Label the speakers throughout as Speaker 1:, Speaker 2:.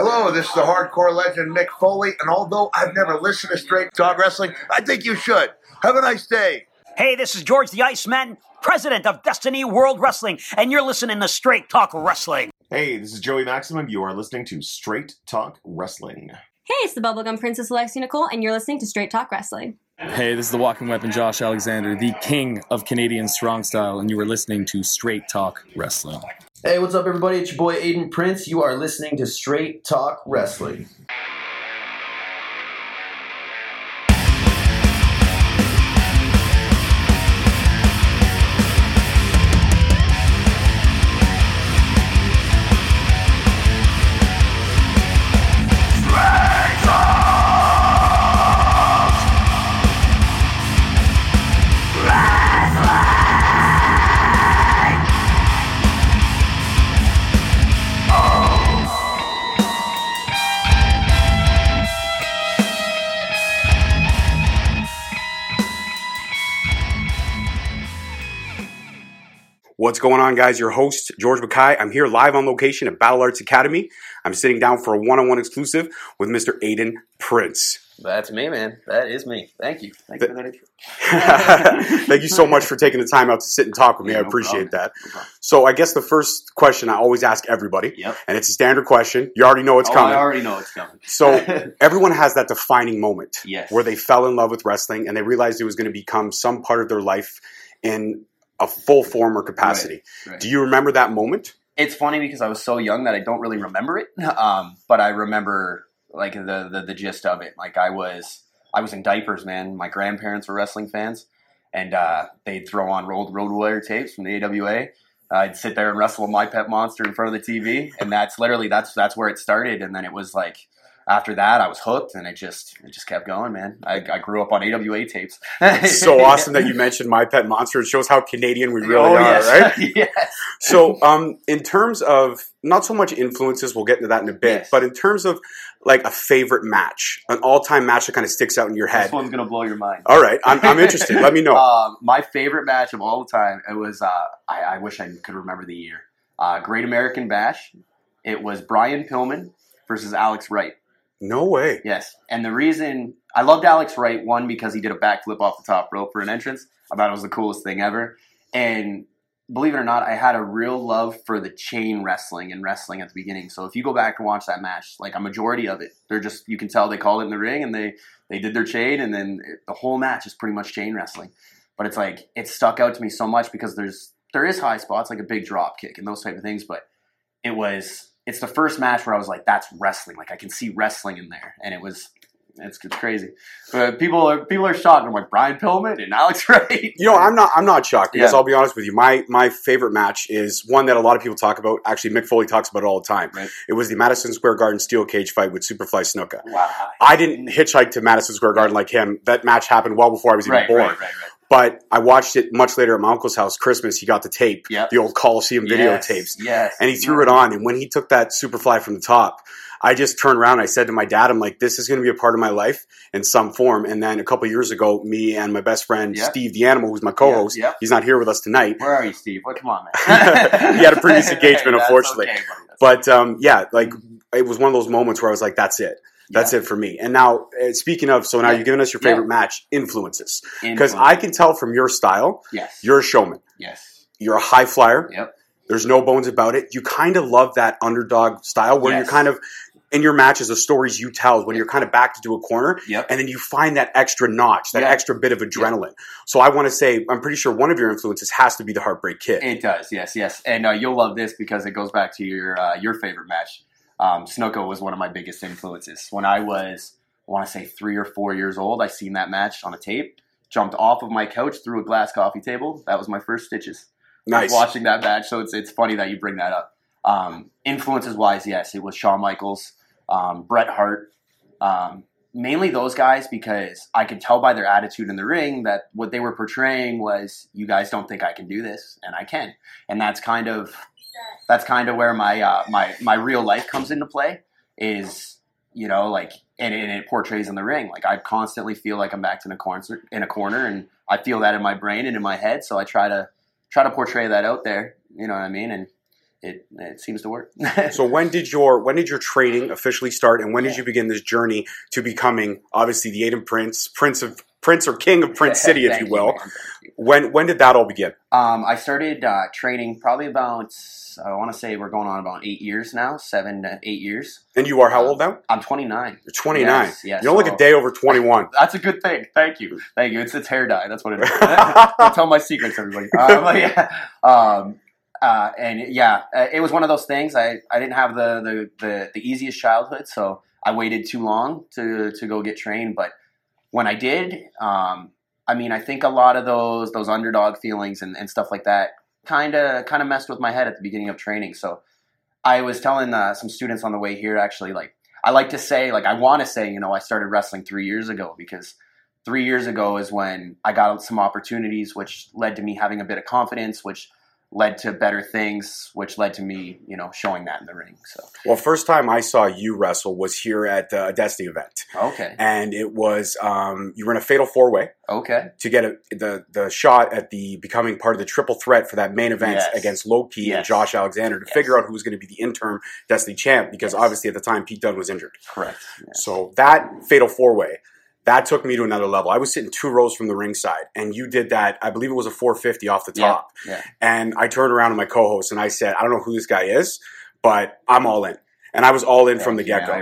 Speaker 1: Hello, this is the hardcore legend Mick Foley, and although I've never listened to Straight Talk Wrestling, I think you should. Have a nice day.
Speaker 2: Hey, this is George the Iceman, president of Destiny World Wrestling, and you're listening to Straight Talk Wrestling.
Speaker 3: Hey, this is Joey Maximum. You are listening to Straight Talk Wrestling.
Speaker 4: Hey, it's the Bubblegum Princess Alexia Nicole, and you're listening to Straight Talk Wrestling.
Speaker 5: Hey, this is the Walking Weapon Josh Alexander, the king of Canadian strong style, and you are listening to Straight Talk Wrestling.
Speaker 6: Hey, what's up, everybody? It's your boy Aiden Prince. You are listening to Straight Talk Wrestling.
Speaker 7: What's going on, guys? Your host, George Mackay. I'm here live on location at Battle Arts Academy. I'm sitting down for a one on one exclusive with Mr. Aiden Prince.
Speaker 6: That's me, man. That is me. Thank you. Thank you for that intro.
Speaker 7: Thank you so much for taking the time out to sit and talk with me.
Speaker 6: Yeah,
Speaker 7: I appreciate
Speaker 6: problem.
Speaker 7: that.
Speaker 6: No.
Speaker 7: So, I guess the first question I always ask everybody,
Speaker 6: Yep.
Speaker 7: and it's a standard question. You already know it's
Speaker 6: oh,
Speaker 7: coming.
Speaker 6: I already know it's coming.
Speaker 7: So, everyone has that defining moment
Speaker 6: Yes.
Speaker 7: where they fell in love with wrestling and they realized it was going to become some part of their life in a full form or capacity.
Speaker 6: Right.
Speaker 7: Do you remember that moment?
Speaker 6: It's funny because I was so young that I don't really remember it, um, but I remember like the, the the gist of it. Like I was I was in diapers, man. My grandparents were wrestling fans, and uh, they'd throw on road road warrior tapes from the AWA. I'd sit there and wrestle my pet monster in front of the TV, and that's literally that's that's where it started. And then it was like after that, I was hooked, and it just it just kept going, man. I, I grew up on AWA tapes.
Speaker 7: It's so awesome that you mentioned My Pet Monster. It shows how Canadian we really
Speaker 6: oh,
Speaker 7: are,
Speaker 6: yes.
Speaker 7: right?
Speaker 6: yes.
Speaker 7: So, um, in terms of not so much influences, we'll get into that in a bit,
Speaker 6: Yes.
Speaker 7: but in terms of like a favorite match, an all-time match that kind of sticks out in your head.
Speaker 6: This one's gonna blow your mind.
Speaker 7: All right, I'm, I'm interested. Let me know.
Speaker 6: Um, my favorite match of all time. It was. Uh, I, I wish I could remember the year. Uh, Great American Bash. It was Brian Pillman versus Alex Wright.
Speaker 7: No way.
Speaker 6: Yes, and the reason I loved Alex Wright one because he did a backflip off the top rope for an entrance. I thought it was the coolest thing ever. And believe it or not, I had a real love for the chain wrestling and wrestling at the beginning. So if you go back and watch that match, like a majority of it, they're just you can tell they called it in the ring and they they did their chain, and then it, the whole match is pretty much chain wrestling. But it's like it stuck out to me so much because there's there is high spots like a big drop kick and those type of things, but it was it's the first match where I was like, that's wrestling. Like I can see wrestling in there, and it was it's, it's crazy. But people are people are shocked. I'm like Brian Pillman and Alex Wright.
Speaker 7: You know, I'm not. I'm not shocked because
Speaker 6: Yeah.
Speaker 7: I'll be honest with you. My my favorite match is one that a lot of people talk about. Actually, Mick Foley talks about it all the time.
Speaker 6: Right.
Speaker 7: It was the Madison Square Garden steel cage fight with Superfly Snuka.
Speaker 6: Wow.
Speaker 7: I didn't hitchhike to Madison Square Garden like him. That match happened well before I was even
Speaker 6: Right,
Speaker 7: born.
Speaker 6: right, right, right.
Speaker 7: But I watched it much later at my uncle's house. Christmas, he got the tape,
Speaker 6: Yep.
Speaker 7: the old Coliseum
Speaker 6: Yes,
Speaker 7: videotapes,
Speaker 6: Yes.
Speaker 7: and he threw it on. And when he took that Superfly from the top, I just turned around. And I said to my dad, "I'm like, this is going to be a part of my life in some form." And then a couple years ago, me and my best friend
Speaker 6: Yep.
Speaker 7: Steve the Animal, who's my co-host,
Speaker 6: Yep, yep.
Speaker 7: he's not here with us tonight.
Speaker 6: Where are you, Steve? Well, come on, man.
Speaker 7: He had a previous engagement,
Speaker 6: That's
Speaker 7: unfortunately.
Speaker 6: okay,
Speaker 7: But um, yeah, like it was one of those moments where I was like, "That's it." That's
Speaker 6: Yeah.
Speaker 7: it for me. And now, uh, speaking of, so now
Speaker 6: Yeah.
Speaker 7: you've given us your
Speaker 6: Yeah.
Speaker 7: favorite match influences because I can tell from your style,
Speaker 6: yes,
Speaker 7: you're a showman.
Speaker 6: yes,
Speaker 7: You're a high flyer.
Speaker 6: yep,
Speaker 7: There's no bones about it. You kind of love that underdog style where
Speaker 6: Yes.
Speaker 7: you're kind of in your matches, the stories you tell when you're kind of backed into a corner,
Speaker 6: yep.
Speaker 7: and then you find that extra notch, that
Speaker 6: Yeah.
Speaker 7: extra bit of adrenaline. So I want to say, I'm pretty sure one of your influences has to be the Heartbreak Kid.
Speaker 6: It does, yes, yes, and uh, you'll love this because it goes back to your uh, your favorite match. Um, was one of my biggest influences when I was, I want to say, three or four years old. I seen that match on a tape, jumped off of my couch through a glass coffee table. That was my first stitches.
Speaker 7: nice.
Speaker 6: watching that match. So it's it's funny that you bring that up. Um, influences wise, yes, it was Shawn Michaels, um, Bret Hart, um, mainly those guys because I could tell by their attitude in the ring that what they were portraying was you guys don't think I can do this, and I can, and that's kind of that's kind of where my uh, my my real life comes into play. Is you know like and, and it portrays in the ring like I constantly feel like I'm backed in a corner in a corner, and I feel that in my brain and in my head, so I try to try to portray that out there. You know what I mean? And it it seems to work.
Speaker 7: So when did your when did your training officially start, and when did you begin this journey to becoming obviously the Aiden Prince, Prince of Prince or King of Prince City, if you will?
Speaker 6: you.
Speaker 7: When when did that all begin?
Speaker 6: Um, I started uh, training probably about I want to say we're going on about eight years now, seven eight years.
Speaker 7: And you are how old now?
Speaker 6: I'm 29.
Speaker 7: You're 29.
Speaker 6: Yes, yes.
Speaker 7: you don't look
Speaker 6: So-
Speaker 7: a day over 21.
Speaker 6: That's a good thing. Thank you. Thank you. It's it's hair dye. That's what it is. Tell my secrets, everybody. Um, yeah. Um, uh, and yeah, uh, it was one of those things. I, I didn't have the, the, the, the easiest childhood, so I waited too long to, to go get trained. But when I did, um, I mean, I think a lot of those those underdog feelings and, and stuff like that kind of kind of messed with my head at the beginning of training. So I was telling uh, some students on the way here, actually, like I like to say, like I want to say, you know, I started wrestling three years ago because three years ago is when I got some opportunities, which led to me having a bit of confidence, which led to better things, which led to me, you know, showing that in the ring. So
Speaker 7: Well, first time I saw you wrestle was here at a Destiny event,
Speaker 6: okay,
Speaker 7: and it was um, you were in a fatal four way
Speaker 6: okay,
Speaker 7: to get a, the the shot at the becoming part of the triple threat for that main event
Speaker 6: Yes.
Speaker 7: against Loki and Josh Alexander to
Speaker 6: Yes.
Speaker 7: figure out who was going to be the interim Destiny champ because
Speaker 6: Yes.
Speaker 7: obviously at the time Pete Dunne was injured.
Speaker 6: correct.
Speaker 7: So that fatal four way, that took me to another level. I was sitting two rows from the ringside, and you did that. I believe it was a 450 off the top.
Speaker 6: yeah.
Speaker 7: And I turned around to my co-host and I said, "I don't know who this guy is, but I'm all in." And I was all in from the get go.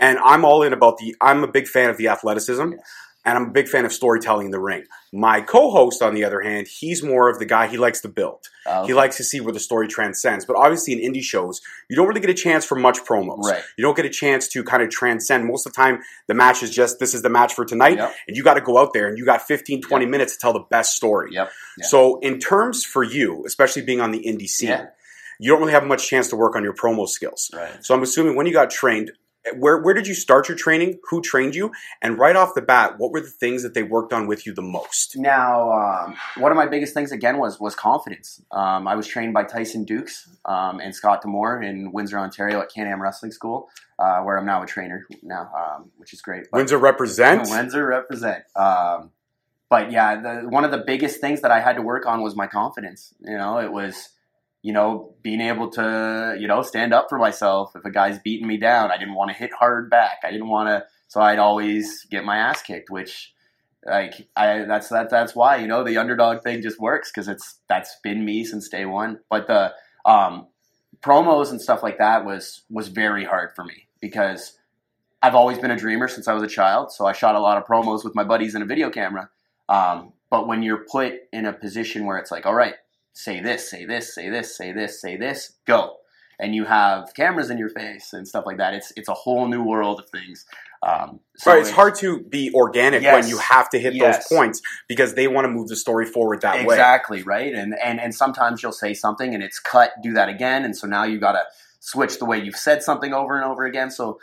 Speaker 7: And. I'm all in about the. I'm a big fan of the athleticism.
Speaker 6: Yes.
Speaker 7: And I'm a big fan of storytelling in the ring. My co-host, on the other hand, he's more of the guy. He likes to build.
Speaker 6: Uh,
Speaker 7: He likes to see where the story transcends. But obviously, in indie shows, you don't really get a chance for much promos.
Speaker 6: Right.
Speaker 7: You don't get a chance to kind of transcend. Most of the time, the match is just this is the match for tonight,
Speaker 6: Yep.
Speaker 7: and you got to go out there and you got 15, 20
Speaker 6: Yep.
Speaker 7: minutes to tell the best story.
Speaker 6: Yep.
Speaker 7: So, in terms for you, especially being on the indie scene,
Speaker 6: Yeah.
Speaker 7: you don't really have much chance to work on your promo skills.
Speaker 6: Right.
Speaker 7: So, I'm assuming when you got trained, where where did you start your training? Who trained you? And right off the bat, what were the things that they worked on with you the most?
Speaker 6: Now, um, one of my biggest things again was was confidence. Um, I was trained by Tyson Dukes um, and Scott D'Amore in Windsor, Ontario, at Can Am Wrestling School, uh, where I'm now a trainer now, um, which is great. But-
Speaker 7: Windsor represent.
Speaker 6: Windsor represent. Um, but yeah, the, one of the biggest things that I had to work on was my confidence. You know, it was, you know, being able to, you know, stand up for myself. If a guy's beating me down, I didn't want to hit hard back. I didn't want to, so I'd always get my ass kicked, which, like, I that's that that's why you know the underdog thing just works because it's that's been me since day one. But the um, promos and stuff like that was was very hard for me because I've always been a dreamer since I was a child. So I shot a lot of promos with my buddies in a video camera. Um, but when you're put in a position where it's like, all right, say this, say this, say this, say this, say this, go, and you have cameras in your face and stuff like that, it's it's a whole new world of things. Um, so
Speaker 7: right, it's hard to be organic when you have to hit
Speaker 6: Yes.
Speaker 7: those points because they want to move the story forward that way.
Speaker 6: exactly right and and and sometimes you'll say something and it's cut do that again and so now you got to switch the way you've said something over and over again so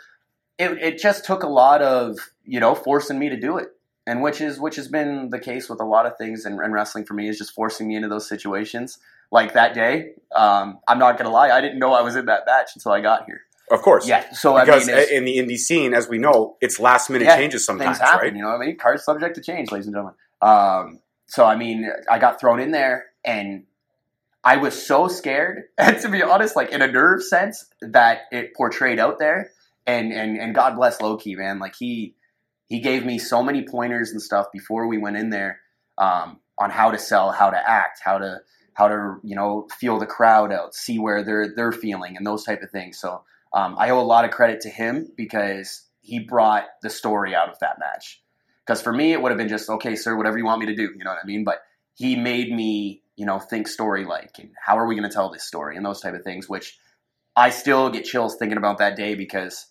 Speaker 6: it, it just took a lot of you know forcing me to do it and which is which has been the case with a lot of things in, in wrestling for me is just forcing me into those situations like that day um, i'm not gonna lie i didn't know i was in that match until i got here
Speaker 7: Of course.
Speaker 6: yeah so i
Speaker 7: Because
Speaker 6: mean
Speaker 7: in the indie scene, as we know, it's last minute
Speaker 6: Yeah,
Speaker 7: changes sometimes,
Speaker 6: happen.
Speaker 7: right?
Speaker 6: You know what I mean? Cards subject to change, ladies and gentlemen. Um, so I mean, I got thrown in there, and I was so scared, and to be honest, like in a nerve sense, that it portrayed out there. And and and God bless Loki, man. Like he he gave me so many pointers and stuff before we went in there um, on how to sell, how to act, how to how to you know feel the crowd out, see where they're they're feeling, and those type of things. So um, I owe a lot of credit to him because he brought the story out of that match. Because for me, it would have been just okay, sir, whatever you want me to do. You know what I mean? But he made me, you know, think story like, and how are we going to tell this story, and those type of things. Which I still get chills thinking about that day because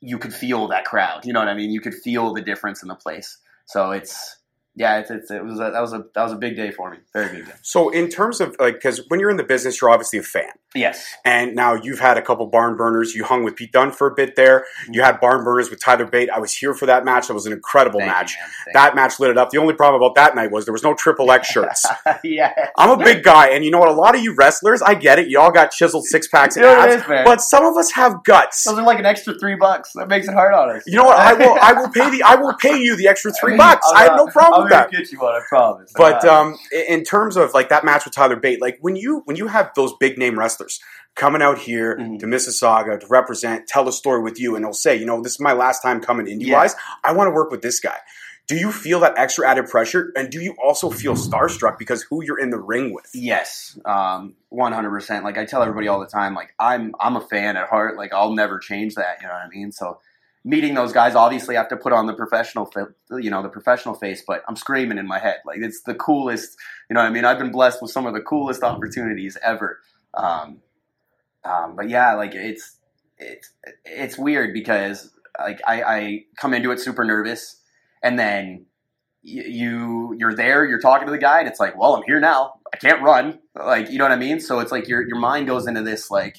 Speaker 6: you could feel that crowd. You know what I mean? You could feel the difference in the place. So it's yeah, it's, it's it was a, that was a that was a big day for me. Very big day.
Speaker 7: So, in terms of like, because when you're in the business, you're obviously a fan.
Speaker 6: Yes.
Speaker 7: And now you've had a couple barn burners. You hung with Pete Dunne for a bit there. Mm-hmm. You had barn burners with Tyler Bate. I was here for that match. That was an incredible
Speaker 6: Thank
Speaker 7: match.
Speaker 6: Thank
Speaker 7: that match lit it up. The only problem about that night was there was no triple X shirts.
Speaker 6: yeah.
Speaker 7: I'm a big guy, and you know what? A lot of you wrestlers, I get it. You all got chiseled six packs and
Speaker 6: You know what it
Speaker 7: abs,
Speaker 6: man.
Speaker 7: but some of us have guts.
Speaker 6: Those are like an extra three bucks. That makes it hard on us.
Speaker 7: You know what? I will. I will pay the. I will pay you the extra three bucks. I have no uh, problem
Speaker 6: I'm
Speaker 7: that.
Speaker 6: Get you one, I promise.
Speaker 7: But um, in terms of like that match with Tyler Bate, like when you when you have those big name wrestlers coming out here
Speaker 6: Mhm.
Speaker 7: to Mississauga to represent, tell a story with you, and they'll say, you know, this is my last time coming indie wise. I want to work with this guy. Do you feel that extra added pressure, and do you also feel starstruck because who you're in the ring with?
Speaker 6: Yes, um, one hundred percent. Like I tell everybody all the time, like I'm I'm a fan at heart. Like I'll never change that. You know what I mean? So meeting those guys, obviously, I have to put on the professional, you know, the professional face. But I'm screaming in my head, like it's the coolest. You know I mean? I've been blessed with some of the coolest opportunities ever. Um, um, but yeah, like it's it's it's weird because like I, I come into it super nervous, and then you you're there, you're talking to the guy, and it's like, well, I'm here now. I can't run. Like, you know what I mean? So it's like your your mind goes into this like,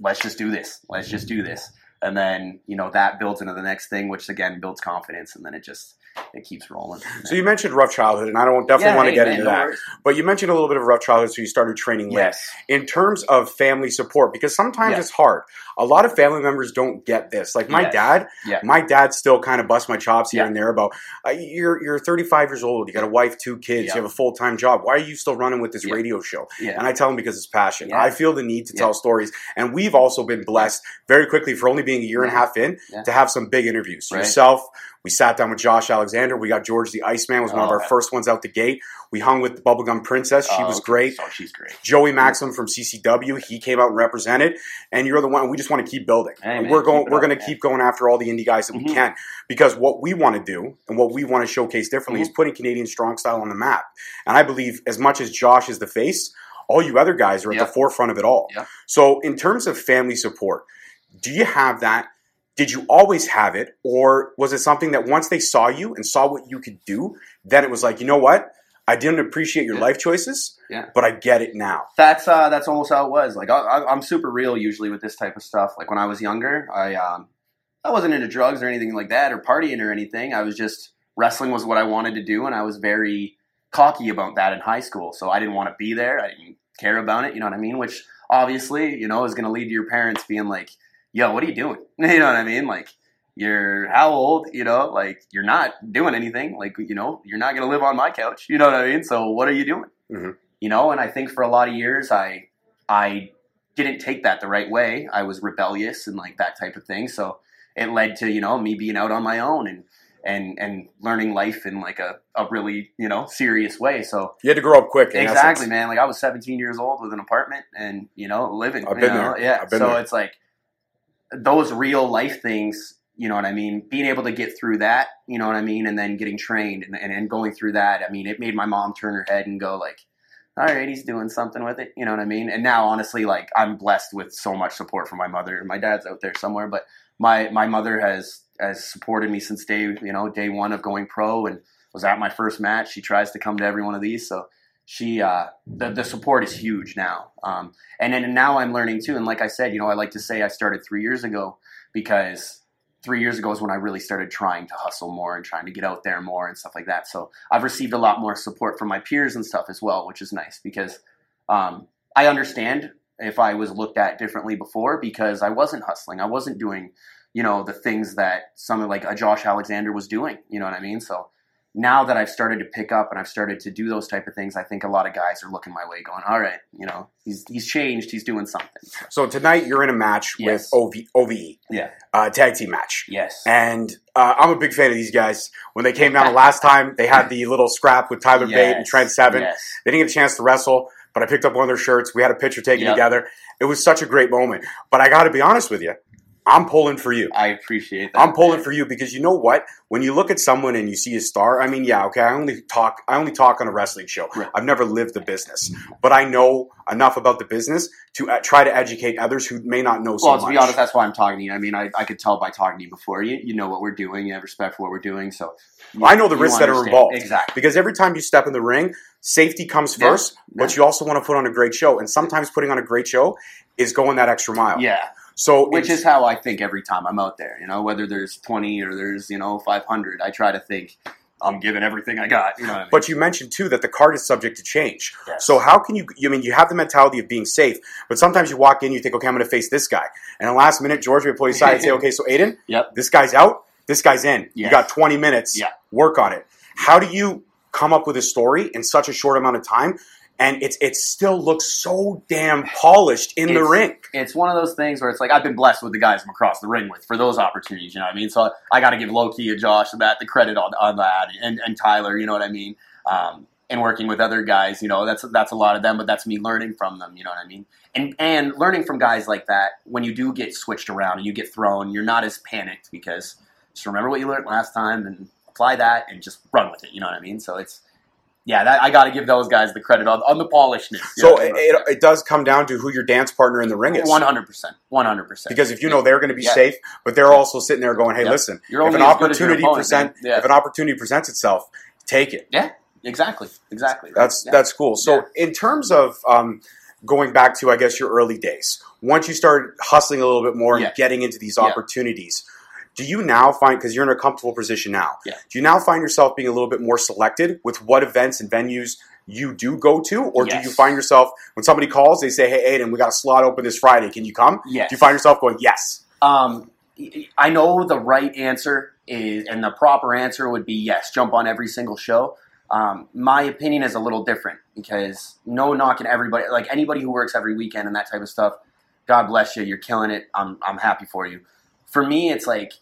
Speaker 6: let's just do this. Let's just do this. And then, you know, that builds into the next thing, which again builds confidence and then it just it keeps rolling.
Speaker 7: So you mentioned rough childhood, and I don't definitely
Speaker 6: Yeah,
Speaker 7: want to
Speaker 6: hey,
Speaker 7: get
Speaker 6: man,
Speaker 7: into
Speaker 6: no
Speaker 7: that.
Speaker 6: worries.
Speaker 7: But you mentioned a little bit of rough childhood, so you started training late.
Speaker 6: Yes.
Speaker 7: in terms of family support because sometimes
Speaker 6: Yeah.
Speaker 7: it's hard a lot of family members don't get this like my
Speaker 6: Yes.
Speaker 7: dad
Speaker 6: Yeah.
Speaker 7: my dad still kind of busts my chops here
Speaker 6: Yeah.
Speaker 7: and there about uh, you're you're 35 years old you got a wife two kids you have a full-time job why are you still running with this radio show
Speaker 6: Yeah.
Speaker 7: and i tell him because it's passion i feel the need to tell stories and we've also been blessed very quickly for only being a year and a half in to have some big interviews
Speaker 6: Right.
Speaker 7: yourself we sat down with josh alexander we got george the iceman was one of
Speaker 6: Oh,
Speaker 7: our
Speaker 6: yeah.
Speaker 7: first ones out the gate we hung with the bubblegum princess she
Speaker 6: Oh,
Speaker 7: was
Speaker 6: okay.
Speaker 7: great
Speaker 6: Oh, she's great.
Speaker 7: Joey Maxim from CCW, he came out and represented, and you're the one. We just want to keep building.
Speaker 6: Hey, man,
Speaker 7: we're going. We're going to keep going after all the indie guys that we
Speaker 6: Mhm.
Speaker 7: can because what we want to do and what we want to showcase differently
Speaker 6: Mm-hmm.
Speaker 7: is putting Canadian strong style on the map. And I believe as much as Josh is the face, all you other guys are at
Speaker 6: Yep.
Speaker 7: the forefront of it all.
Speaker 6: Yep.
Speaker 7: So in terms of family support, do you have that? Did you always have it, or was it something that once they saw you and saw what you could do, then it was like, you know what? I didn't appreciate your
Speaker 6: Yeah.
Speaker 7: life choices,
Speaker 6: Yeah.
Speaker 7: but I get it now.
Speaker 6: That's uh, that's almost how it was. Like I, I, I'm super real usually with this type of stuff. Like when I was younger, I um, I wasn't into drugs or anything like that or partying or anything. I was just wrestling was what I wanted to do, and I was very cocky about that in high school. So I didn't want to be there. I didn't care about it. You know what I mean? Which obviously, you know, is going to lead to your parents being like, "Yo, what are you doing?" You know what I mean? Like. You're how old? You know, like you're not doing anything. Like you know, you're not gonna live on my couch. You know what I mean? So what are you doing?
Speaker 7: Mhm.
Speaker 6: You know, and I think for a lot of years, I I didn't take that the right way. I was rebellious and like that type of thing. So it led to, you know, me being out on my own and and and learning life in like a, a really, you know, serious way. So
Speaker 7: You had to grow up quick.
Speaker 6: exactly,
Speaker 7: essence.
Speaker 6: man. Like I was 17 years old with an apartment and, you know, living.
Speaker 7: I've been
Speaker 6: know?
Speaker 7: there.
Speaker 6: Yeah.
Speaker 7: Been
Speaker 6: so
Speaker 7: there.
Speaker 6: it's like those real life things, you know what I mean? Being able to get through that, you know what I mean? And then getting trained and, and, and going through that. I mean, it made my mom turn her head and go like, all right, he's doing something with it. You know what I mean? And now, honestly, like I'm blessed with so much support from my mother. My dad's out there somewhere, but my my mother has has supported me since day you know day one of going pro and was at my first match. She tries to come to every one of these, so she uh, the the support is huge now. Um, and then now I'm learning too. And like I said, you know, I like to say I started three years ago because three years ago is when I really started trying to hustle more and trying to get out there more and stuff like that. So I've received a lot more support from my peers and stuff as well, which is nice because um, I understand if I was looked at differently before because I wasn't hustling. I wasn't doing, you know, the things that someone like a Josh Alexander was doing. You know what I mean? So now that I've started to pick up and I've started to do those type of things, I think a lot of guys are looking my way, going, "All right, you know, he's he's changed. He's doing something." So,
Speaker 7: tonight you're in a match
Speaker 6: Yes.
Speaker 7: with OV, OVE,
Speaker 6: yeah.
Speaker 7: uh, tag team match.
Speaker 6: Yes.
Speaker 7: And uh, I'm a big fan of these guys. When they came down the last time, they had the little scrap with Tyler Bate and Trent Seven.
Speaker 6: Yes.
Speaker 7: They didn't get a chance to wrestle, but I picked up one of their shirts. We had a picture taken
Speaker 6: Yep.
Speaker 7: together. It was such a great moment. But I got to be honest with you, I'm pulling for you.
Speaker 6: I appreciate that.
Speaker 7: I'm pulling
Speaker 6: man.
Speaker 7: for you because you know what? When you look at someone and you see a star, I mean, yeah, okay, I only talk I only talk on a wrestling show.
Speaker 6: Right.
Speaker 7: I've never lived the business, but I know enough about the business to uh, try to educate others who may not know so
Speaker 6: Well, to be honest, that's why I'm talking to you. I mean, I, I could tell by talking to you before. You you know what we're doing. You have respect for what we're doing. So you-
Speaker 7: I know the risks that are involved.
Speaker 6: Exactly.
Speaker 7: because every time you step in the ring, safety comes
Speaker 6: Yeah.
Speaker 7: first, but
Speaker 6: Yeah.
Speaker 7: you also want to put on a great show. And sometimes putting on a great show is going that extra mile.
Speaker 6: Yeah.
Speaker 7: So
Speaker 6: Which is how I think every time I'm out there. You know, whether there's 20 or there's you know 500, I try to think I'm giving everything I got. You know I mean?
Speaker 7: But you mentioned too that the card is subject to change.
Speaker 6: Yes.
Speaker 7: So how can you? I mean, you have the mentality of being safe, but sometimes you walk in, you think, okay, I'm going to face this guy, and the last minute, George will pull you aside and say, okay, so Aiden,
Speaker 6: Yep.
Speaker 7: this guy's out, this guy's in. You got 20 minutes.
Speaker 6: Yeah.
Speaker 7: Work on it. How do you come up with a story in such a short amount of time? And it's it still looks so damn polished in the
Speaker 6: It's-
Speaker 7: ring.
Speaker 6: it's one of those things where it's like I've been blessed with the guys I'm across the ring with for those opportunities. You know what I mean? So I got to give Loki and Josh that the credit on, on that, and, and Tyler. You know what I mean? Um, and working with other guys, you know, that's that's a lot of them, but that's me learning from them. You know what I mean? And and learning from guys like that when you do get switched around and you get thrown, you're not as panicked because just remember what you learned last time and apply that and just run with it. You know what I mean? So it's yeah, that, I got to give those guys the credit on, on the polishedness. you
Speaker 7: So
Speaker 6: know?
Speaker 7: it, it, it does come down to who your dance partner in the ring is.
Speaker 6: One hundred percent, one hundred percent.
Speaker 7: Because if you know they're going to be
Speaker 6: Yeah.
Speaker 7: safe, but they're also sitting there going, "Hey,
Speaker 6: Yeah.
Speaker 7: listen,
Speaker 6: You're
Speaker 7: if an
Speaker 6: as good as your
Speaker 7: opportunity
Speaker 6: opponent,
Speaker 7: present.
Speaker 6: Yeah.
Speaker 7: if an opportunity presents itself, take it."
Speaker 6: Yeah, exactly, exactly.
Speaker 7: That's
Speaker 6: Yeah.
Speaker 7: that's cool. So in terms of um, going back to, I guess, your early days, once you started hustling a little bit more and getting into these opportunities, do you now find because you're in a comfortable position now?
Speaker 6: Yeah.
Speaker 7: Do you now find yourself being a little bit more selected with what events and venues? You do go to, or do you find yourself when somebody calls, they say, "Hey, Aiden, we got a slot open this Friday. Can you come?"
Speaker 6: Yes.
Speaker 7: Do you find yourself going, "Yes"?
Speaker 6: Um, I know the right answer is, and the proper answer would be yes, jump on every single show. Um, my opinion is a little different because no knocking everybody, like anybody who works every weekend and that type of stuff. God bless you, you're killing it. I'm I'm happy for you. For me, it's like,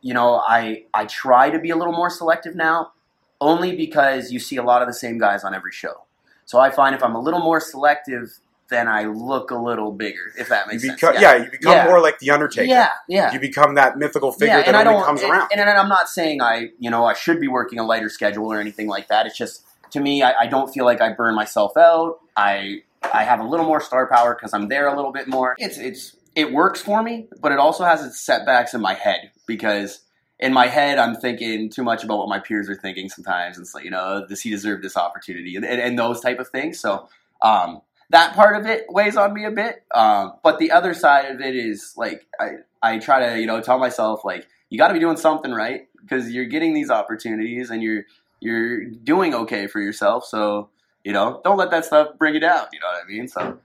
Speaker 6: you know, I I try to be a little more selective now, only because you see a lot of the same guys on every show. So I find if I'm a little more selective, then I look a little bigger. If that makes sense.
Speaker 7: become, yeah. you become
Speaker 6: Yeah.
Speaker 7: more like the Undertaker.
Speaker 6: Yeah, yeah.
Speaker 7: You become that mythical figure
Speaker 6: yeah,
Speaker 7: that
Speaker 6: I
Speaker 7: only comes
Speaker 6: and,
Speaker 7: around.
Speaker 6: And, and I'm not saying I, you know, I should be working a lighter schedule or anything like that. It's just to me, I, I don't feel like I burn myself out. I I have a little more star power because I'm there a little bit more. It's it's it works for me, but it also has its setbacks in my head because in my head I'm thinking too much about what my peers are thinking sometimes. It's like you know, does he deserve this opportunity and, and, and those type of things. So um, that part of it weighs on me a bit. Um, but the other side of it is like I I try to you know tell myself like you got to be doing something right because you're getting these opportunities and you're you're doing okay for yourself. So you know don't let that stuff bring you down. You know what I mean? So.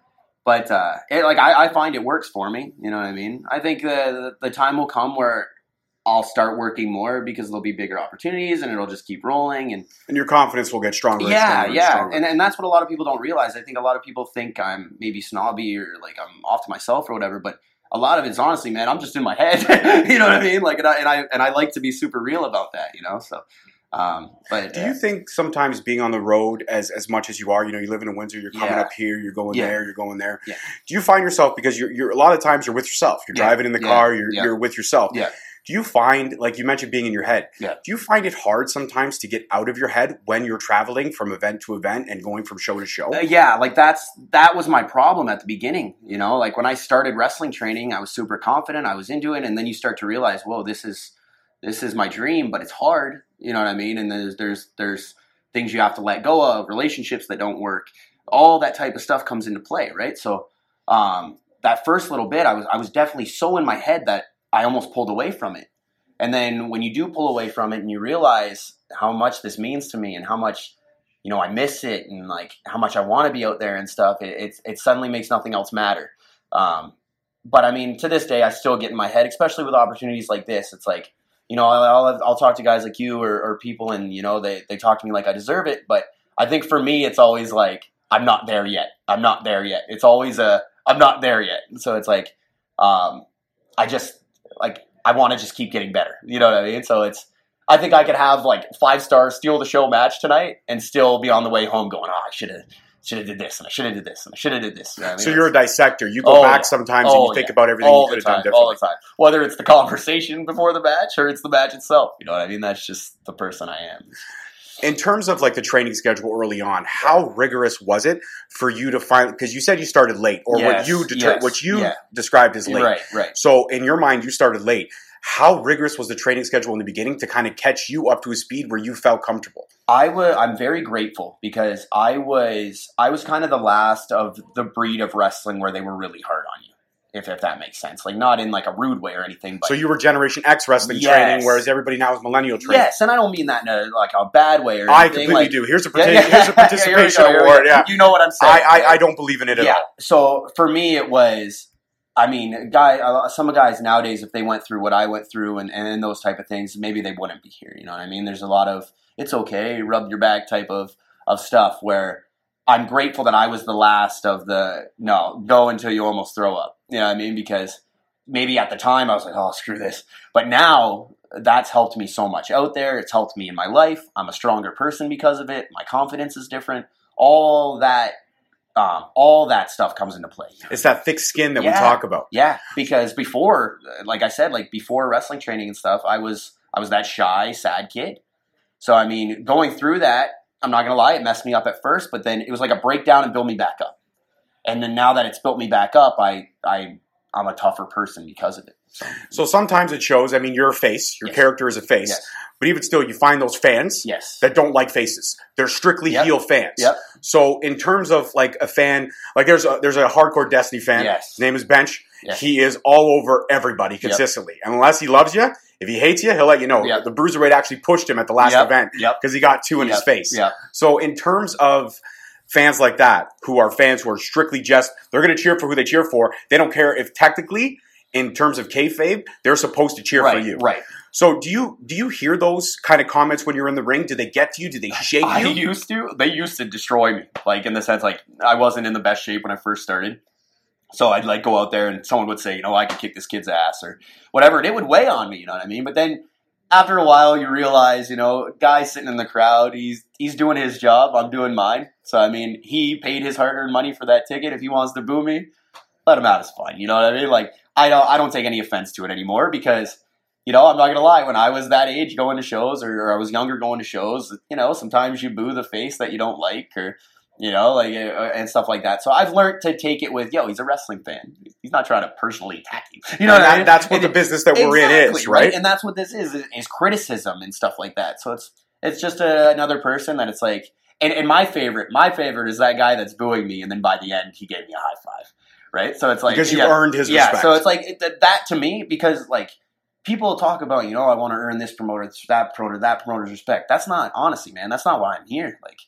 Speaker 6: But uh, it, like I, I find it works for me. You know what I mean? I think the the time will come where I'll start working more because there'll be bigger opportunities and it'll just keep rolling and
Speaker 7: and your confidence will get stronger. and
Speaker 6: yeah,
Speaker 7: stronger and
Speaker 6: yeah,
Speaker 7: stronger.
Speaker 6: and and that's what a lot of people don't realize. I think a lot of people think I'm maybe snobby or like I'm off to myself or whatever, but a lot of it's honestly, man, I'm just in my head. you know what I mean? Like, and I and I and I like to be super real about that. You know, so. Um, but
Speaker 7: Do
Speaker 6: uh,
Speaker 7: you think sometimes being on the road as as much as you are, you know, you live in Windsor, you're coming
Speaker 6: Yeah.
Speaker 7: up here, you're going
Speaker 6: Yeah.
Speaker 7: there, you're going there.
Speaker 6: Yeah.
Speaker 7: Do you find yourself because you're, you're a lot of times you're with yourself, you're driving in the car, you're you're with yourself.
Speaker 6: Yeah.
Speaker 7: Do you find like you mentioned being in your head?
Speaker 6: Yeah.
Speaker 7: Do you find it hard sometimes to get out of your head when you're traveling from event to event and going from show to show?
Speaker 6: Uh, yeah, like that's that was my problem at the beginning. You know, like when I started wrestling training, I was super confident, I was into it, and then you start to realize, whoa, this is this is my dream, but it's hard. You know what I mean? And there's there's there's things you have to let go of, relationships that don't work, all that type of stuff comes into play, right? So um, that first little bit, I was I was definitely so in my head that I almost pulled away from it. And then when you do pull away from it and you realize how much this means to me and how much you know I miss it and like how much I want to be out there and stuff, it it, it suddenly makes nothing else matter. Um, but I mean, to this day, I still get in my head, especially with opportunities like this. It's like you know, I'll I'll, I'll talk to guys like you or, or people, and you know, they they talk to me like I deserve it. But I think for me, it's always like I'm not there yet. I'm not there yet. It's always a I'm not there yet. So it's like um, I just like I want to just keep getting better. You know what I mean? So it's I think I could have like five star steal the show match tonight and still be on the way home going, oh, I should have should have did this and I should have did this and I should have did this. You know I mean?
Speaker 7: So you're a dissector. You go
Speaker 6: Oh,
Speaker 7: back
Speaker 6: yeah.
Speaker 7: sometimes
Speaker 6: Oh,
Speaker 7: and you think
Speaker 6: yeah.
Speaker 7: about everything
Speaker 6: all
Speaker 7: you could have done
Speaker 6: time, all the time. Whether it's the conversation before the match or it's the match itself, you know what I mean? That's just the person I am.
Speaker 7: In terms of like the training schedule early on, how rigorous was it for you to find? Because you said you started late, or what you deter-
Speaker 6: yes,
Speaker 7: what you
Speaker 6: yeah.
Speaker 7: described as late.
Speaker 6: Right, right.
Speaker 7: So in your mind, you started late. How rigorous was the training schedule in the beginning to kind of catch you up to a speed where you felt comfortable?
Speaker 6: I was I'm very grateful because I was I was kind of the last of the breed of wrestling where they were really hard on you. If, if that makes sense. Like not in like a rude way or anything, but
Speaker 7: so you were Generation X wrestling
Speaker 6: Yes.
Speaker 7: training, whereas everybody now is millennial training.
Speaker 6: Yes, and I don't mean that in a, like a bad way or
Speaker 7: I
Speaker 6: anything.
Speaker 7: completely
Speaker 6: like,
Speaker 7: do. Here's a,
Speaker 6: Yeah,
Speaker 7: partic-
Speaker 6: yeah,
Speaker 7: here's a
Speaker 6: yeah,
Speaker 7: participation
Speaker 6: we
Speaker 7: award. Yeah,
Speaker 6: You know what I'm saying.
Speaker 7: I, I I don't believe in it at all.
Speaker 6: So for me, it was I mean, guy, uh, some guys nowadays, if they went through what I went through and, and those type of things, maybe they wouldn't be here. You know what I mean? There's a lot of it's okay, rub your back type of of stuff where I'm grateful that I was the last of the no, go until you almost throw up. You know what I mean? Because maybe at the time I was like, oh, screw this. But now that's helped me so much out there. It's helped me in my life. I'm a stronger person because of it. My confidence is different. All that, um, all that stuff comes into play.
Speaker 7: It's that thick skin that we talk about.
Speaker 6: Yeah, because before, like I said, like before wrestling training and stuff, I was I was that shy, sad kid. So I mean, going through that, I'm not gonna lie, it messed me up at first, but then it was like a breakdown and build me back up. And then now that it's built me back up, I I I'm a tougher person because of it. So,
Speaker 7: So sometimes it shows. I mean, you're a face. Your
Speaker 6: Yes.
Speaker 7: character is a face.
Speaker 6: Yes.
Speaker 7: But even still, you find those fans
Speaker 6: yes.
Speaker 7: that don't like faces. They're strictly
Speaker 6: Yep.
Speaker 7: heel fans.
Speaker 6: Yep.
Speaker 7: So in terms of like a fan, like there's a, there's a hardcore Destiny fan.
Speaker 6: Yes.
Speaker 7: His name is Bench.
Speaker 6: Yes.
Speaker 7: He is all over everybody consistently. And unless he loves you, if he hates you, he'll let you know.
Speaker 6: Yep.
Speaker 7: The Bruiserweight actually pushed him at the last
Speaker 6: Yep.
Speaker 7: event
Speaker 6: Yep.
Speaker 7: because he got two in his face.
Speaker 6: Yep.
Speaker 7: So in terms of fans like that, who are fans who are strictly just they're going to cheer for who they cheer for. They don't care if technically, in terms of kayfabe, they're supposed to cheer
Speaker 6: right,
Speaker 7: for you.
Speaker 6: Right.
Speaker 7: So do you do you hear those kind of comments when you're in the ring? Do they get to you? Do they shake
Speaker 6: I
Speaker 7: you?
Speaker 6: used to. They used to destroy me. Like in the sense, like I wasn't in the best shape when I first started. So I'd like go out there and someone would say, you know, I could kick this kid's ass or whatever, and it would weigh on me. You know what I mean? But then after a while, you realize, you know, guy sitting in the crowd, he's he's doing his job. I'm doing mine. So I mean, he paid his hard-earned money for that ticket. If he wants to boo me, let him out. his fun. You know what I mean? Like I don't I don't take any offense to it anymore because you know, I'm not gonna lie. When I was that age, going to shows, or, or I was younger, going to shows, you know, sometimes you boo the face that you don't like, or you know, like uh, and stuff like that. So I've learned to take it with, yo, he's a wrestling fan. He's not trying to personally attack you. You know, what I mean?
Speaker 7: that's what
Speaker 6: And
Speaker 7: the business that we're in is, right?
Speaker 6: And that's what this is, is, is criticism and stuff like that. So it's it's just a, another person that it's like, and, and my favorite, my favorite is that guy that's booing me, and then by the end he gave me a high five, right? So it's like
Speaker 7: because you
Speaker 6: yeah,
Speaker 7: earned his
Speaker 6: yeah,
Speaker 7: respect.
Speaker 6: so it's like it, that, that to me because like people talk about you know I want to earn this promoter, that promoter, that promoter's respect. That's not honesty, man. That's not why I'm here. Like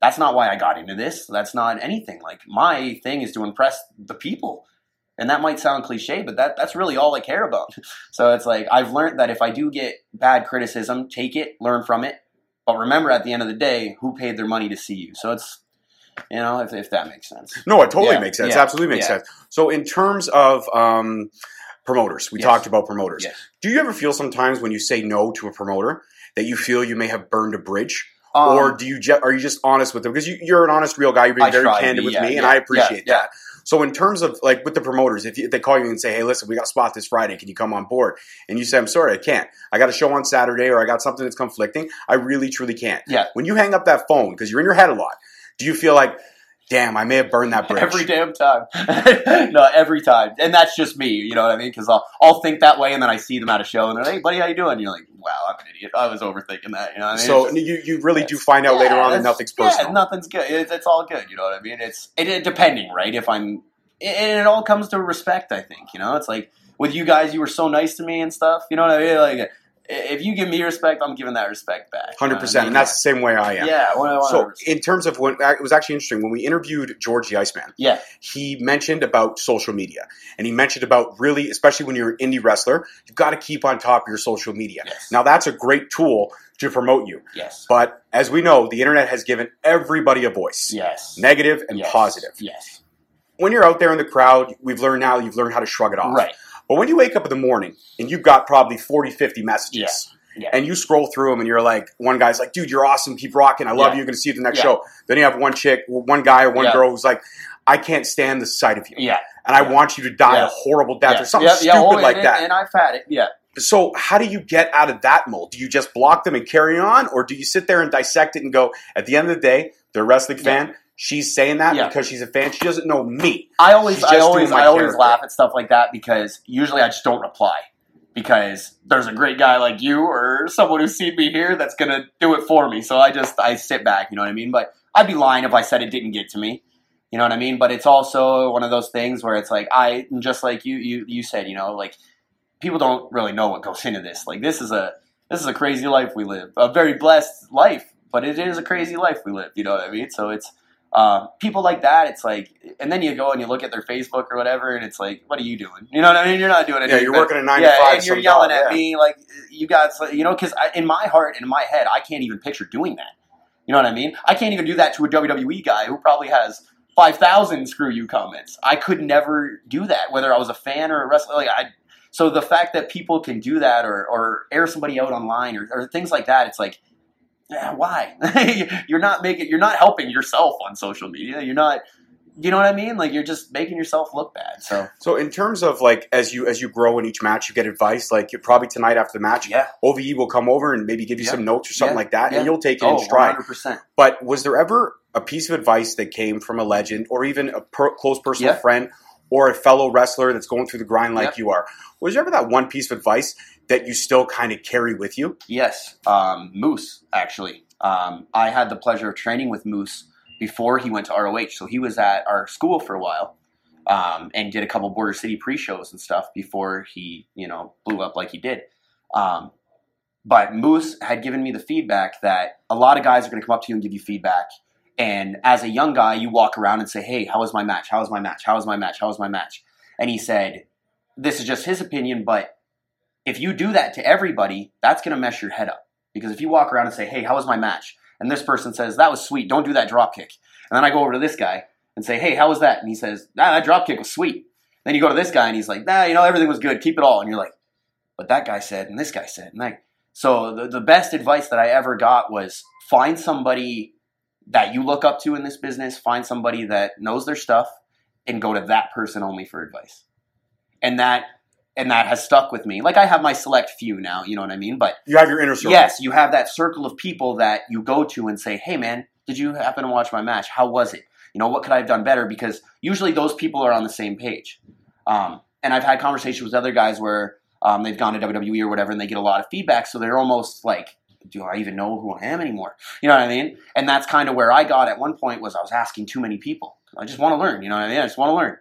Speaker 6: that's not why I got into this. That's not anything. Like my thing is to impress the people. And that might sound cliche, but that that's really all I care about. So it's like I've learned that if I do get bad criticism, take it, learn from it. But remember at the end of the day, who paid their money to see you? So it's you know, if, if that makes sense.
Speaker 7: no, it totally
Speaker 6: Yeah,
Speaker 7: makes sense.
Speaker 6: yeah,
Speaker 7: Absolutely makes
Speaker 6: yeah.
Speaker 7: sense. So in terms of um, promoters, we
Speaker 6: Yes.
Speaker 7: talked about promoters.
Speaker 6: Yes.
Speaker 7: Do you ever feel sometimes when you say no to a promoter that you feel you may have burned a bridge?
Speaker 6: Um,
Speaker 7: or do you ju- are you just honest with them because you, you're an honest real guy you're being
Speaker 6: I
Speaker 7: very candid
Speaker 6: be,
Speaker 7: with me and i appreciate that so in terms of like with the promoters if, you, if they call you and say hey listen we got a spot this friday. Can you come on board? And you say i'm sorry i can't. I got a show on saturday or i got something that's conflicting. I really truly can't.
Speaker 6: Yeah.
Speaker 7: when you hang up that phone because you're in your head a lot do you feel like damn i may have burned that bridge
Speaker 6: Every damn time. no, every time. And that's just me, you know what I mean? Because I'll, I'll think that way and then I see them at a show and they're like, hey, buddy, how you doing? And you're like, wow, I'm an idiot. I was overthinking that, you know what I mean?
Speaker 7: so
Speaker 6: just-
Speaker 7: you, you really do find out later on that nothing's
Speaker 6: Yeah,
Speaker 7: personal
Speaker 6: nothing's good. It's, it's all good, you know what I mean? It's it, it- depending, right? If I'm, and it all comes to respect, I think, you know? It's like, with you guys, you were so nice to me and stuff, you know what I mean? Like, if you give me respect, I'm giving that respect back. you know what I
Speaker 7: 100%
Speaker 6: mean?
Speaker 7: and that's the same way i am
Speaker 6: Yeah, 100%.
Speaker 7: so in terms of when it was actually interesting when we interviewed george the iceman
Speaker 6: yeah,
Speaker 7: he mentioned about social media and he mentioned about really especially when you're an indie wrestler you've got to keep on top of your social media
Speaker 6: Yes.
Speaker 7: now that's a great tool to promote you
Speaker 6: yes,
Speaker 7: but as we know the internet has given everybody a voice
Speaker 6: yes.
Speaker 7: negative and
Speaker 6: Yes.
Speaker 7: positive
Speaker 6: Yes.
Speaker 7: when you're out there in the crowd we've learned now you've learned how to shrug it off
Speaker 6: Right.
Speaker 7: But when you wake up in the morning and you've got probably 40 50 messages
Speaker 6: Yeah.
Speaker 7: and you scroll through them and you're like one guy's like dude you're awesome keep rocking i love
Speaker 6: Yeah.
Speaker 7: you going to see you at the next
Speaker 6: Yeah.
Speaker 7: show then you have one chick one guy or one
Speaker 6: Yeah.
Speaker 7: girl who's like i can't stand the sight of you
Speaker 6: Yeah.
Speaker 7: and I
Speaker 6: Yeah.
Speaker 7: want you to die
Speaker 6: Yeah.
Speaker 7: a horrible death
Speaker 6: yeah.
Speaker 7: or something
Speaker 6: yeah,
Speaker 7: stupid
Speaker 6: yeah, oh,
Speaker 7: like
Speaker 6: and,
Speaker 7: that.
Speaker 6: And I've had it. Yeah.
Speaker 7: so how do you get out of that mold? Do you just block them and carry on, or do you sit there and dissect it and go, at the end of the day, they're a wrestling fan. She's saying that
Speaker 6: Yeah.
Speaker 7: because she's a fan. She doesn't know me.
Speaker 6: I always, I always, I always
Speaker 7: character.
Speaker 6: laugh at stuff like that because usually I just don't reply because there's a great guy like you or someone who's seen me here that's gonna do it for me. So I just, I sit back. You know what I mean? But I'd be lying if I said it didn't get to me. You know what I mean? But it's also one of those things where it's like I, just like you, you, you said, you know, like people don't really know what goes into this. Like this is a, this is a crazy life we live, a very blessed life, but it is a crazy life we live. You know what I mean? So it's uh, people like that, it's like, and then you go and you look at their Facebook or whatever, and it's like, what are you doing? You know what I mean? You're not doing anything.
Speaker 7: Yeah, you're working a nine to
Speaker 6: yeah,
Speaker 7: five.
Speaker 6: and you're yelling
Speaker 7: job,
Speaker 6: at
Speaker 7: yeah.
Speaker 6: me like you guys, you know, because in my heart in my head, I can't even picture doing that. You know what I mean? I can't even do that to a WWE guy who probably has five thousand screw you comments. I could never do that, whether I was a fan or a wrestler. Like I, so the fact that people can do that or or air somebody out online or, or things like that, it's like, yeah, why? you're not making, you're not helping yourself on social media. You're not. You know what I mean? Like you're just making yourself look bad. So
Speaker 7: So in terms of like as you as you grow in each match, you get advice. Like you probably tonight after the match,
Speaker 6: yeah,
Speaker 7: OVE will come over and maybe give you
Speaker 6: Yeah.
Speaker 7: some notes or something
Speaker 6: Yeah.
Speaker 7: like that,
Speaker 6: Yeah.
Speaker 7: and you'll take it
Speaker 6: oh,
Speaker 7: in stride.
Speaker 6: 100 percent.
Speaker 7: But was there ever a piece of advice that came from a legend or even a per- close personal friend or a fellow wrestler that's going through the grind like you are? Was there ever that one piece of advice that you still kind of carry with you?
Speaker 6: Yes, um, Moose actually. Um, I had the pleasure of training with Moose before he went to ROH. So he was at our school for a while um, and did a couple Border City pre-shows and stuff before he, you know, blew up like he did. Um, but Moose had given me the feedback that a lot of guys are going to come up to you and give you feedback. And as a young guy, you walk around and say, "Hey, how was my match? How was my match? How was my match? How was my match?" And he said, "This is just his opinion, but if you do that to everybody, that's going to mess your head up. Because if you walk around and say, hey, how was my match? And this person says, that was sweet, don't do that drop kick. And then I go over to this guy and say, hey, how was that? And he says, nah, that drop kick was sweet. Then you go to this guy and he's like, nah, you know, everything was good, keep it all. And you're like, but that guy said, and this guy said. And like, so the, the best advice that I ever got was find somebody that you look up to in this business, find somebody that knows their stuff, and go to that person only for advice. And that and that has stuck with me. Like I have my select few now, you know what I mean? But
Speaker 7: You have your inner circle.
Speaker 6: yes, you have that circle of people that you go to and say, "Hey, man, did you happen to watch my match? How was it? You know, what could I have done better?" Because usually those people are on the same page. Um, and I've had conversations with other guys where um, they've gone to WWE or whatever, and they get a lot of feedback, so they're almost like, "Do I even know who I am anymore?" You know what I mean? And that's kind of where I got at one point was I was asking too many people. I just want to learn. You know what I mean? I just want to learn.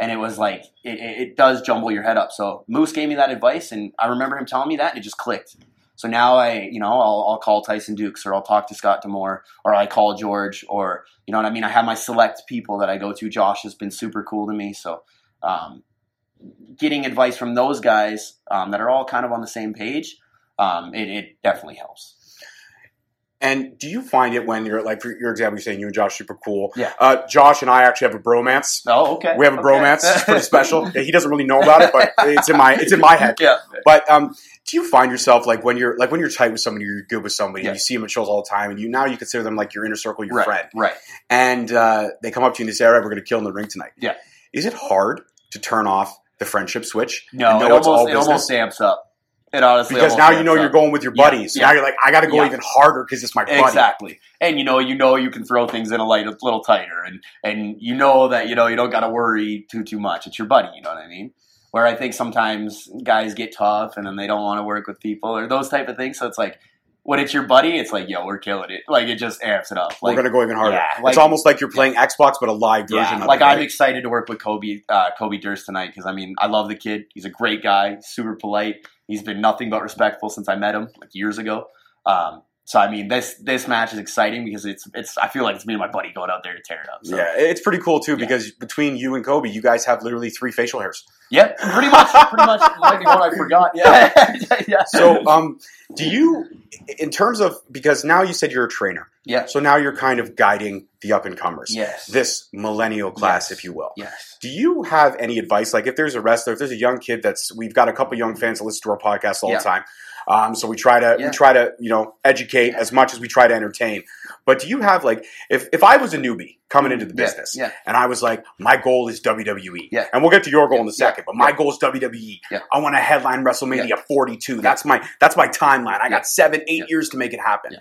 Speaker 6: And it was like it, it, does jumble your head up. So Moose gave me that advice, and I remember him telling me that, and it just clicked. So now I, you know, I'll, I'll call Tyson Dukes or I'll talk to Scott D'Amore or I call George or, you know what I mean? I have my select people that I go to. Josh has been super cool to me. So um, getting advice from those guys um, that are all kind of on the same page, um, it, it definitely helps.
Speaker 7: And do you find it when you're like, for your example, you're saying you and Josh are super cool.
Speaker 6: Yeah.
Speaker 7: Uh, Josh and I actually have a bromance.
Speaker 6: Oh, okay.
Speaker 7: We have a
Speaker 6: Okay.
Speaker 7: bromance. It's pretty special. He doesn't really know about it, but it's in my it's in my head.
Speaker 6: yeah.
Speaker 7: But um, do you find yourself like when you're like when you're tight with somebody, you're good with somebody,
Speaker 6: Yeah.
Speaker 7: and you see them at shows all the time, and you now you consider them like your inner circle, your
Speaker 6: right,
Speaker 7: friend,
Speaker 6: Right.
Speaker 7: and uh, they come up to you and they say, "All right, we're going to kill in the ring tonight."
Speaker 6: Yeah.
Speaker 7: Is it hard to turn off the friendship switch?
Speaker 6: No, it almost, it almost amps up. It honestly
Speaker 7: because now you know
Speaker 6: up.
Speaker 7: you're going with your
Speaker 6: Yeah,
Speaker 7: buddies. So
Speaker 6: yeah.
Speaker 7: now you're like, I got to go
Speaker 6: Yeah.
Speaker 7: even harder because it's my buddy.
Speaker 6: Exactly. And you know, you know you can throw things in a light a little tighter and and you know that you know you don't got to worry too too much. It's your buddy, you know what I mean? Where I think sometimes guys get tough and then they don't want to work with people or those type of things. So it's like when it's your buddy, it's like, yo, we're killing it. Like it just amps it up.
Speaker 7: We're going to go even harder.
Speaker 6: yeah, like-
Speaker 7: it's almost like you're playing Xbox, but a live version
Speaker 6: yeah, like
Speaker 7: it.
Speaker 6: I'm excited to work with Kobe, uh, Kobe Durst tonight because I mean I love the kid. He's a great guy, super polite. He's been nothing but respectful since I met him like years ago. Um, so I mean this this match is exciting because it's it's I feel like it's me and my buddy going out there to tear it up. So.
Speaker 7: Yeah, it's pretty cool too
Speaker 6: Yeah.
Speaker 7: because between you and Kobe, you guys have literally three facial hairs.
Speaker 6: Yep, pretty much, pretty much. Might be one I forgot. Yeah, yeah.
Speaker 7: So, um, do you, in terms of because now you said you're a trainer,
Speaker 6: yeah,
Speaker 7: so now you're kind of guiding the up and comers,
Speaker 6: yes,
Speaker 7: this millennial class,
Speaker 6: Yes.
Speaker 7: if you will.
Speaker 6: yes,
Speaker 7: Do you have any advice? Like, if there's a wrestler, if there's a young kid that's, we've got a couple young fans that listen to our podcast all
Speaker 6: Yeah.
Speaker 7: the time. Um, so we try to
Speaker 6: Yeah.
Speaker 7: we try to you know educate as much as we try to entertain. But do you have like if if I was a newbie coming into the business
Speaker 6: yeah.
Speaker 7: and I was like my goal is WWE,
Speaker 6: Yeah.
Speaker 7: and we'll get to your goal in a
Speaker 6: Yeah,
Speaker 7: second, but my
Speaker 6: yeah.
Speaker 7: goal is WWE.
Speaker 6: Yeah.
Speaker 7: I want to headline WrestleMania 42. That's my that's my timeline. I
Speaker 6: Yeah.
Speaker 7: got seven eight
Speaker 6: Yeah.
Speaker 7: years to make it happen.
Speaker 6: Yeah.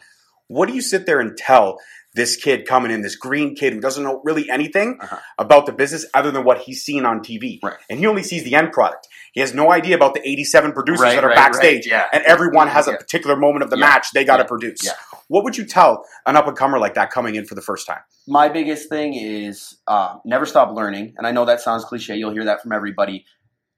Speaker 7: What do you sit there and tell? This kid coming in, this green kid who doesn't know really anything
Speaker 6: Uh-huh.
Speaker 7: about the business other than what he's seen on TV.
Speaker 6: Right.
Speaker 7: And he only sees the end product. He has no idea about the 87 producers
Speaker 6: Right,
Speaker 7: that are
Speaker 6: right,
Speaker 7: backstage.
Speaker 6: Yeah.
Speaker 7: And everyone has a
Speaker 6: Yeah.
Speaker 7: particular moment of the
Speaker 6: Yeah.
Speaker 7: match they got to produce. What would you tell an up and comer like that coming in for the first time?
Speaker 6: my biggest thing is um, never stop learning. And I know that sounds cliche. You'll hear that from everybody.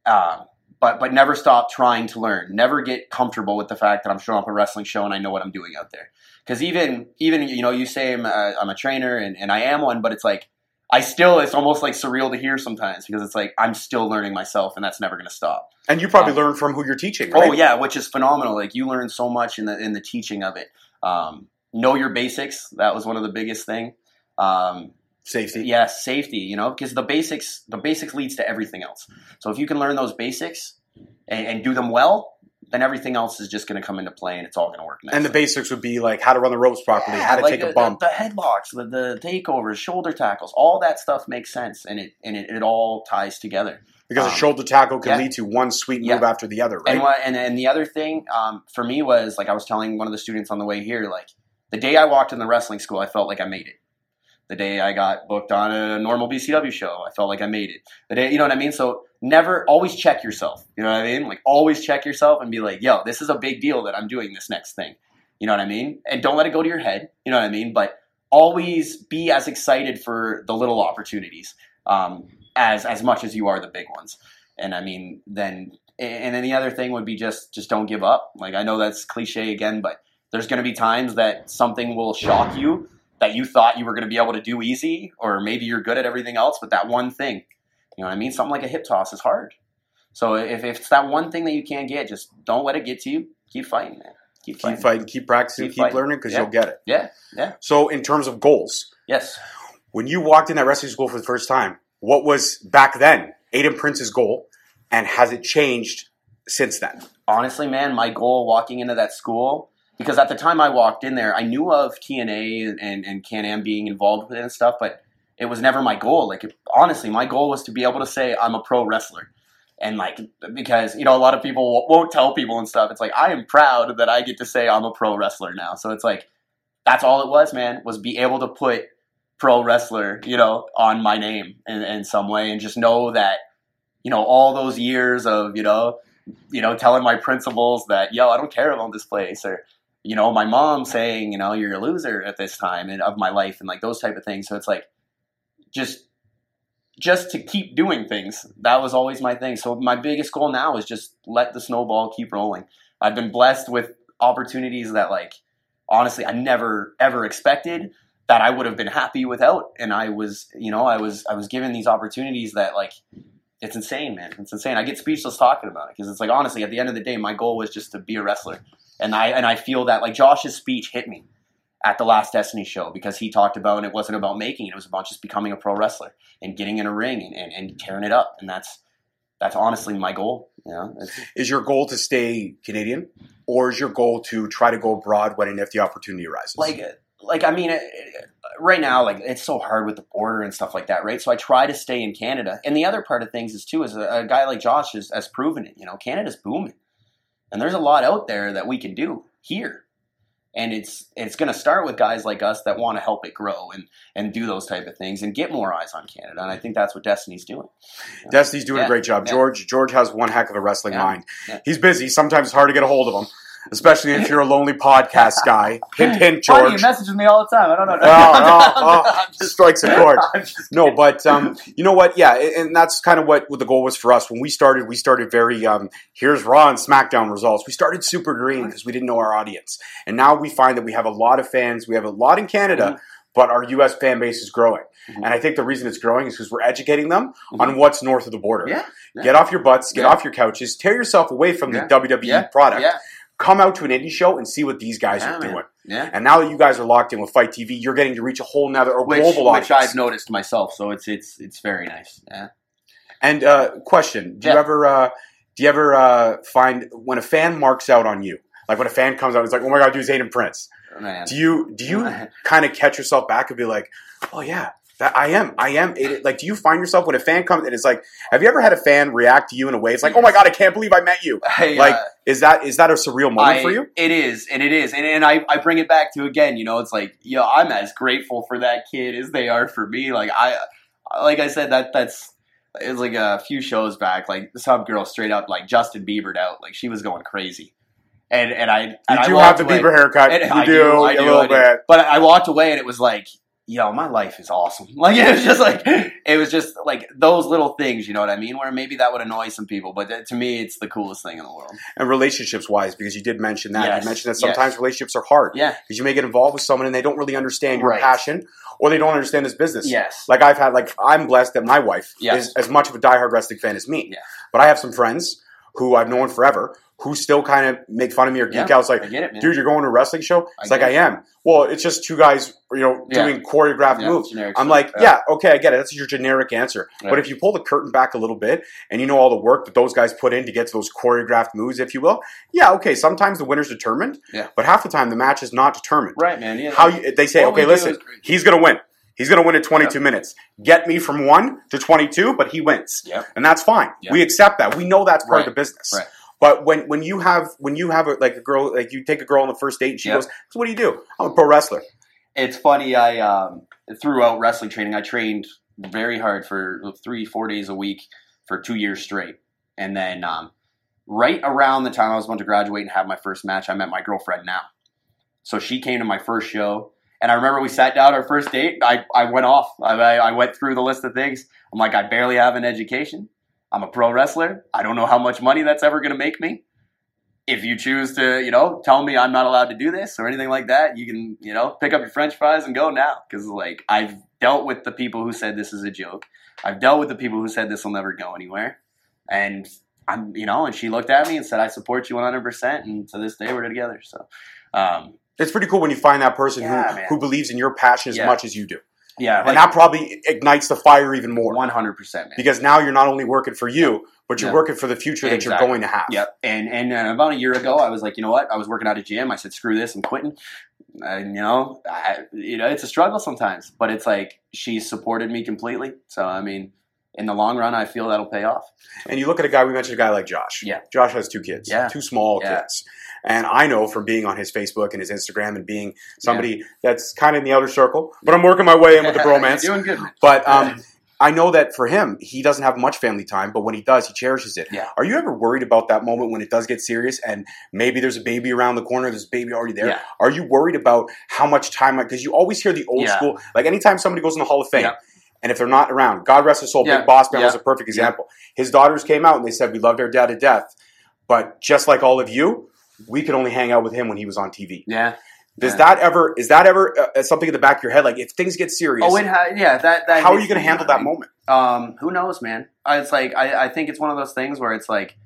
Speaker 6: Um, but but never stop trying to learn. Never get comfortable with the fact that I'm showing up a wrestling show and I know what I'm doing out there. Because even even you know you say I'm a, I'm a trainer and, and I am one, but it's like I still it's almost like surreal to hear sometimes because it's like I'm still learning myself and that's never going to stop.
Speaker 7: And you probably
Speaker 6: Um,
Speaker 7: learn from who you're teaching, right?
Speaker 6: Oh yeah, which is phenomenal. Like you learn so much in the in the teaching of it. Um, know your basics. That was one of the biggest thing. Um,
Speaker 7: Safety.
Speaker 6: yeah, safety. You know, because the basics the basics leads to everything else. So if you can learn those basics and, and do them well, then everything else is just going to come into play and it's all going to work.
Speaker 7: And the basics would be like how to run the ropes properly,
Speaker 6: Yeah,
Speaker 7: how to
Speaker 6: like
Speaker 7: take
Speaker 6: the,
Speaker 7: a bump.
Speaker 6: the, the headlocks, the, the takeovers, shoulder tackles, all that stuff makes sense, and it and it, it all ties together.
Speaker 7: because a
Speaker 6: um,
Speaker 7: shoulder tackle can
Speaker 6: yeah.
Speaker 7: lead to one sweet
Speaker 6: Yeah.
Speaker 7: move after the other, right?
Speaker 6: And what and, and the other thing um, for me was like I was telling one of the students on the way here, like the day I walked in the wrestling school, I felt like I made it. The day I got booked on a normal BCW show, I felt like I made it. The day, you know what I mean? So never, always check yourself. You know what I mean? Like always check yourself and be like, yo, this is a big deal that I'm doing this next thing. You know what I mean? And don't let it go to your head. You know what I mean? But always be as excited for the little opportunities um, as as much as you are the big ones. And I mean, then and then the other thing would be just just don't give up. Like I know that's cliche again, but there's going to be times that something will shock you that you thought you were going to be able to do easy, or maybe you're good at everything else, but that one thing, you know what I mean? Something like a hip toss is hard. So if, if it's that one thing that you can't get, just don't let it get to you. Keep fighting, man. Keep
Speaker 7: keep
Speaker 6: fighting.
Speaker 7: fighting, keep practicing,
Speaker 6: Keep
Speaker 7: keep, learning because
Speaker 6: Yeah.
Speaker 7: you'll get it.
Speaker 6: Yeah, yeah,
Speaker 7: So, in terms of goals,
Speaker 6: yes.
Speaker 7: when you walked in that wrestling school for the first time, what was back then Aiden Prince's goal, and has it changed since then?
Speaker 6: honestly, man, my goal walking into that school, because at the time I walked in there, I knew of TNA and, and, and Can-Am being involved with it and stuff, but it was never my goal. Like, it- honestly, my goal was to be able to say I'm a pro wrestler. And like, because, you know, a lot of people won't tell people and stuff. It's like, I am proud that I get to say I'm a pro wrestler now. So it's like, that's all it was, man, was be able to put pro wrestler, you know, on my name in, in some way and just know that, you know, all those years of, you know, you know, telling my principals that, yo, I don't care about this place, or, you know, my mom saying, you know, you're a loser at this time and of my life and like those type of things. So it's like just just to keep doing things. That was always my thing. So my biggest goal now is just let the snowball keep rolling. I've been blessed with opportunities that like honestly I never ever expected that I would have been happy without and I was, you know, I was I was given these opportunities that like it's insane, man. It's insane. I get speechless talking about it because it's like honestly, at the end of the day, my goal was just to be a wrestler, and I and I feel that like Josh's speech hit me at the last Destiny show because he talked about and it wasn't about making it; it was about just becoming a pro wrestler and getting in a ring and, and, and tearing it up, and that's that's honestly my goal. You know,
Speaker 7: Is your goal to stay Canadian, or is your goal to try to go abroad when and if the opportunity arises?
Speaker 6: like like I mean, right now, like it's so hard with the border and stuff like that, right? So I try to stay in Canada. And the other part of things is too is a, a guy like Josh has, has proven it. You know, Canada's booming, and there's a lot out there that we can do here. And it's it's going to start with guys like us that want to help it grow and and do those type of things and get more eyes on Canada. And I think that's what Destiny's doing.
Speaker 7: Destiny's doing
Speaker 6: Yeah,
Speaker 7: a great job.
Speaker 6: yeah.
Speaker 7: George George has one heck of a wrestling
Speaker 6: Yeah,
Speaker 7: mind. He's busy. Sometimes it's hard to get a hold of him, especially if you're a lonely podcast guy. Hint, hint,
Speaker 6: Funny,
Speaker 7: George.
Speaker 6: he messages me all the time. I don't know.
Speaker 7: Oh, oh, oh.
Speaker 6: Just-
Speaker 7: Strikes a chord. No, but um, you know what? Yeah, and that's kind of what, what the goal was for us when we started. We started very um, here's Raw and SmackDown results. We started super green because we didn't know our audience, and now we find that we have a lot of fans. We have a lot in Canada,
Speaker 6: Mhm.
Speaker 7: but our U.S. fan base is growing,
Speaker 6: Mhm.
Speaker 7: and I think the reason it's growing is because we're educating them
Speaker 6: Mhm.
Speaker 7: on what's north of the border.
Speaker 6: Yeah, yeah.
Speaker 7: Get off your butts, get
Speaker 6: Yeah.
Speaker 7: off your couches, tear yourself away from the WWE
Speaker 6: Yeah.
Speaker 7: product.
Speaker 6: Yeah,
Speaker 7: Come out to an indie show and see what these guys
Speaker 6: Yeah,
Speaker 7: are
Speaker 6: man.
Speaker 7: doing.
Speaker 6: yeah.
Speaker 7: And now that you guys are locked in with Fight TV, you're getting to reach a whole nother or
Speaker 6: Which,
Speaker 7: global audience.
Speaker 6: which I've noticed myself, so it's it's it's very nice. Yeah.
Speaker 7: And uh, question: Do you ever uh, do you ever uh, find when a fan marks out on you, like when a fan comes out, it's like, "Oh my god, dude's Aiden Prince."
Speaker 6: Man.
Speaker 7: Do you do you kind of catch yourself back and be like, "Oh yeah, that I am, I am." Aiden. Like, do you find yourself when a fan comes and it's like, have you ever had a fan react to you in a way? It's like, "Oh my god, I can't believe I met you."
Speaker 6: I,
Speaker 7: Like,
Speaker 6: uh,
Speaker 7: is that is that a surreal moment
Speaker 6: I-
Speaker 7: for you?
Speaker 6: It is, and it is, and, and I, I bring it back to again. You know, it's like, yo, I'm as grateful for that kid as they are for me. Like I, like I said, that that's it was like a few shows back. Like some girl straight up like Justin Bieber'd out. Like she was going crazy, and and I
Speaker 7: You
Speaker 6: and I
Speaker 7: do have
Speaker 6: walked
Speaker 7: the
Speaker 6: away-
Speaker 7: Bieber haircut.
Speaker 6: and
Speaker 7: you
Speaker 6: I
Speaker 7: do,
Speaker 6: do, I
Speaker 7: a
Speaker 6: do,
Speaker 7: little
Speaker 6: I do.
Speaker 7: bit.
Speaker 6: But I walked away, and it was like, yo, my life is awesome. Like it was just like it was just like those little things, you know what I mean? Where maybe that would annoy some people, but to me, it's the coolest thing in the world.
Speaker 7: And relationships wise, because you did mention that.
Speaker 6: Yes,
Speaker 7: You mentioned that
Speaker 6: yes.
Speaker 7: sometimes relationships are hard.
Speaker 6: Yeah.
Speaker 7: Because you may get involved with someone and they don't really understand your
Speaker 6: Right.
Speaker 7: passion or they don't understand this business.
Speaker 6: Yes.
Speaker 7: Like I've had, like I'm blessed that my wife
Speaker 6: Yes.
Speaker 7: is as much of a diehard wrestling fan as me.
Speaker 6: Yeah.
Speaker 7: But I have some friends who I've known forever who still kind of make fun of me or geek
Speaker 6: Yeah,
Speaker 7: out. It's like,
Speaker 6: it,
Speaker 7: dude, you're going to a wrestling show? It's like I am. Well, it's just two guys, you know,
Speaker 6: Yeah.
Speaker 7: doing choreographed
Speaker 6: Yeah,
Speaker 7: moves. I'm
Speaker 6: stuff,
Speaker 7: like,
Speaker 6: yeah.
Speaker 7: okay, I get it. That's your generic answer. But if you pull the curtain back a little bit and you know all the work that those guys put in to get to those choreographed moves, if you will, yeah, okay. Sometimes the winner's determined,
Speaker 6: Yeah.
Speaker 7: but half the time the match is not determined.
Speaker 6: Right, man. Yeah.
Speaker 7: How you, they say, okay, listen,
Speaker 6: is-
Speaker 7: he's going to win. He's going to win at 22 minutes. Get me from one to 22, but he wins,
Speaker 6: Yep.
Speaker 7: and that's fine.
Speaker 6: Yep.
Speaker 7: We accept that. We know that's part
Speaker 6: Right.
Speaker 7: of the business.
Speaker 6: Right.
Speaker 7: But when, when you have when you have a, like a girl like you take a girl on the first date and she
Speaker 6: Yep.
Speaker 7: goes, so what do you do? I'm a pro wrestler.
Speaker 6: it's funny. I um, throughout wrestling training, I trained very hard for three, four days a week for two years straight, and then um, right around the time I was about to graduate and have my first match, I met my girlfriend now. So she came to my first show, and I remember we sat down our first date. I, I went off. I, I I went through the list of things. I'm like, I barely have an education. I'm a pro wrestler. I don't know how much money that's ever going to make me. If you choose to, you know, tell me I'm not allowed to do this or anything like that, you can, you know, pick up your French fries and go now. Because like I've dealt with the people who said this is a joke. I've dealt with the people who said this will never go anywhere, and I'm, you know, and she looked at me and said, "I support you 100." percent And to this day, we're together. So, um,
Speaker 7: It's pretty cool when you find that person
Speaker 6: Yeah,
Speaker 7: who
Speaker 6: man.
Speaker 7: who believes in your passion as
Speaker 6: Yeah.
Speaker 7: much as you do,
Speaker 6: yeah,
Speaker 7: and that probably ignites the fire even more.
Speaker 6: one hundred percent,
Speaker 7: because now you're not only working for you, but you're
Speaker 6: Yeah.
Speaker 7: working for the future that you're going to have.
Speaker 6: Yep. And, and and about a year ago, I was like, you know what? I was working at a gym. I said, screw this, I'm quitting. And you know, I, you know, it's a struggle sometimes, but it's like she supported me completely. So I mean, in the long run, I feel that'll pay off.
Speaker 7: And you look at a guy, we mentioned a guy like Josh.
Speaker 6: Yeah.
Speaker 7: Josh has two kids.
Speaker 6: Yeah.
Speaker 7: Two small
Speaker 6: Yeah.
Speaker 7: kids. And I know from being on his Facebook and his Instagram and being somebody that's kind of in the outer circle, but I'm working my way in with the bromance.
Speaker 6: You're doing good, man.
Speaker 7: But um, I know that for him, he doesn't have much family time, but when he does, he cherishes it.
Speaker 6: Yeah.
Speaker 7: Are you ever worried about that moment when it does get serious and maybe there's a baby around the corner, there's a baby already there?
Speaker 6: Yeah.
Speaker 7: Are you worried about how much time? Because you always hear the old
Speaker 6: Yeah.
Speaker 7: school, like anytime somebody goes in the Hall of Fame,
Speaker 6: Yeah.
Speaker 7: and if they're not around, God rest his soul,
Speaker 6: Yeah.
Speaker 7: Big Boss Man
Speaker 6: Yeah.
Speaker 7: was a perfect example. His daughters came out and they said, We loved our dad to death. But just like all of you, we could only hang out with him when he was on TV.
Speaker 6: Yeah.
Speaker 7: Does
Speaker 6: Yeah.
Speaker 7: that ever, is that ever uh, something in the back of your head? Like if things get serious,
Speaker 6: Oh, it ha- yeah. That that.
Speaker 7: how are you going to handle that moment?
Speaker 6: Um, who knows, man? I, it's like I, I think it's one of those things where it's like,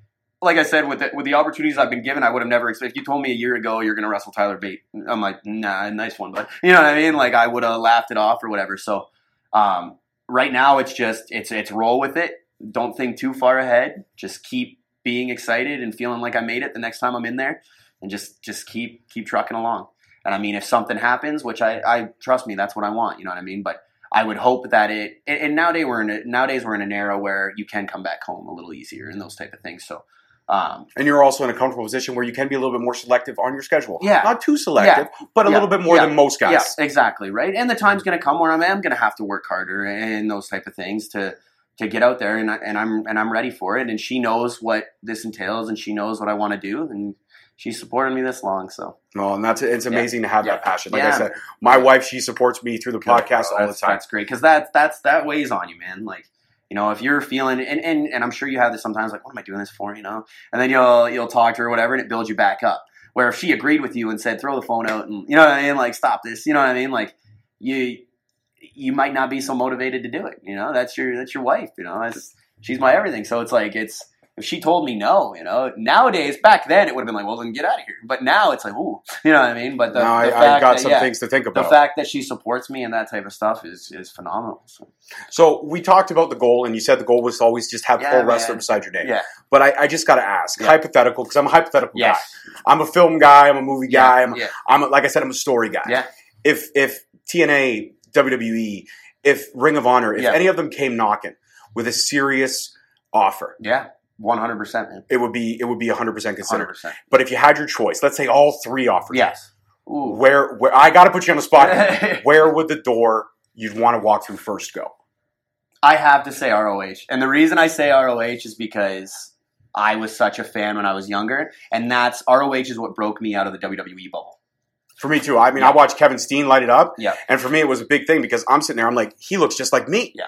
Speaker 6: like I said, with the, with the opportunities I've been given, I would have never expected. If you told me a year ago you're going to wrestle Tyler Bate, I'm like, nah, nice one, but you know what I mean? Like I would have laughed it off or whatever. So, um, right now it's just it's it's roll with it. Don't think too far ahead. Just keep being excited and feeling like I made it the next time I'm in there, and just just keep keep trucking along. And I mean, if something happens, which I, I trust me, that's what I want. You know what I mean? But I would hope that it. And, and nowadays we're in a, nowadays we're in an era where you can come back home a little easier and those type of things. So, um,
Speaker 7: And you're also in a comfortable position where you can be a little bit more selective on your schedule.
Speaker 6: Yeah.
Speaker 7: Not too selective, but a
Speaker 6: Yeah.
Speaker 7: little bit more
Speaker 6: Yeah.
Speaker 7: than most guys.
Speaker 6: yeah, exactly right. And the time's going to come where I'm, I'm going to have to work harder and those type of things to to get out there. And I, and I'm and I'm ready for it. And she knows what this entails, and she knows what I want to do, and she's supported me this long. So
Speaker 7: No, and that's it's amazing to have
Speaker 6: Yeah.
Speaker 7: that passion. Like I said, my wife she supports me through the podcast all the time.
Speaker 6: That's great because that that's that weighs on you, man. Like you know, if you're feeling and, and and I'm sure you have this sometimes, like, what am I doing this for? You know, and then you'll you'll talk to her or whatever, and it builds you back up. Where if she agreed with you and said, throw the phone out, and you know what I mean, like stop this, you know what I mean, like you you might not be so motivated to do it. You know, that's your that's your wife. You know, that's she's my everything. So it's like it's if she told me no, you know, nowadays back then it would have been like, well, then get out of here. But now it's like, ooh, you know what I mean. But the,
Speaker 7: now
Speaker 6: the
Speaker 7: I,
Speaker 6: fact
Speaker 7: I got
Speaker 6: that,
Speaker 7: some
Speaker 6: yeah,
Speaker 7: things to think about.
Speaker 6: the fact that she supports me and that type of stuff is is phenomenal. So,
Speaker 7: so we talked about the goal, and you said the goal was to always just have
Speaker 6: Yeah,
Speaker 7: full wrestler beside your name.
Speaker 6: yeah,
Speaker 7: But I, I just got to ask,
Speaker 6: Yeah.
Speaker 7: hypothetical, because I'm a hypothetical
Speaker 6: yes,
Speaker 7: guy. I'm a film guy. I'm a movie guy. I'm, I'm a, like I said, I'm a story guy.
Speaker 6: yeah,
Speaker 7: If if TNA, WWE, if Ring of Honor, if
Speaker 6: Yeah.
Speaker 7: any of them came knocking with a serious offer,
Speaker 6: yeah, one hundred percent, man,
Speaker 7: it would be it would be 100 percent
Speaker 6: hundred
Speaker 7: considered.
Speaker 6: percent.
Speaker 7: But if you had your choice, let's say all three offers,
Speaker 6: Yes. Ooh.
Speaker 7: where where I got to put you on the spot. where would the door you'd want to walk through first go?
Speaker 6: I have to say ROH, and the reason I say ROH is because I was such a fan when I was younger, and that's ROH is what broke me out of the WWE bubble.
Speaker 7: For me too. I mean, I watched Kevin Steen light it up,
Speaker 6: Yeah.
Speaker 7: and for me, it was a big thing because I'm sitting there. I'm like, he looks just like me.
Speaker 6: Yeah.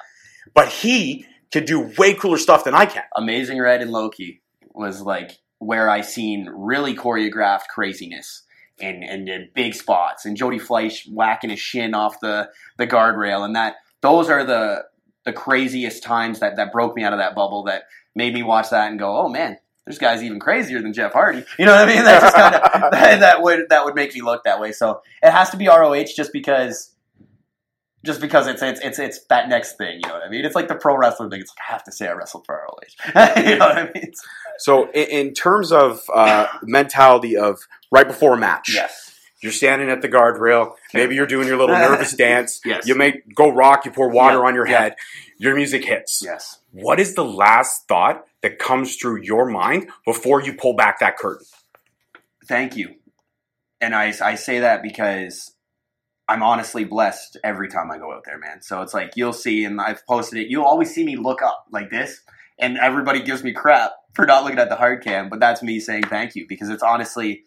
Speaker 7: But he could do way cooler stuff than I can.
Speaker 6: Amazing Red and Low Ki was like where I seen really choreographed craziness and and, and big spots and Jody Fleisch whacking his shin off the the guardrail and that those are the the craziest times that that broke me out of that bubble that made me watch that and go oh man this guy's even crazier than Jeff Hardy you know what I mean that just kind of that, that would that would make me look that way so it has to be ROH just because just because it's it's it's it's that next thing, you know what I mean? It's like the pro wrestler thing. It's like I have to say I wrestled for ROH. you know what I mean?
Speaker 7: So, in, in terms of uh, mentality of right before a match,
Speaker 6: Yes.
Speaker 7: you're standing at the guardrail. Maybe you're doing your little nervous dance.
Speaker 6: Yes.
Speaker 7: You may go rock. You pour water
Speaker 6: Yeah,
Speaker 7: on your
Speaker 6: yeah.
Speaker 7: head. Your music hits.
Speaker 6: Yes.
Speaker 7: What is the last thought that comes through your mind before you pull back that curtain?
Speaker 6: Thank you. And I I say that because I'm honestly blessed every time I go out there, man. So it's like you'll see, and I've posted it. You'll always see me look up like this, and everybody gives me crap for not looking at the hard cam, but that's me saying thank you because it's honestly,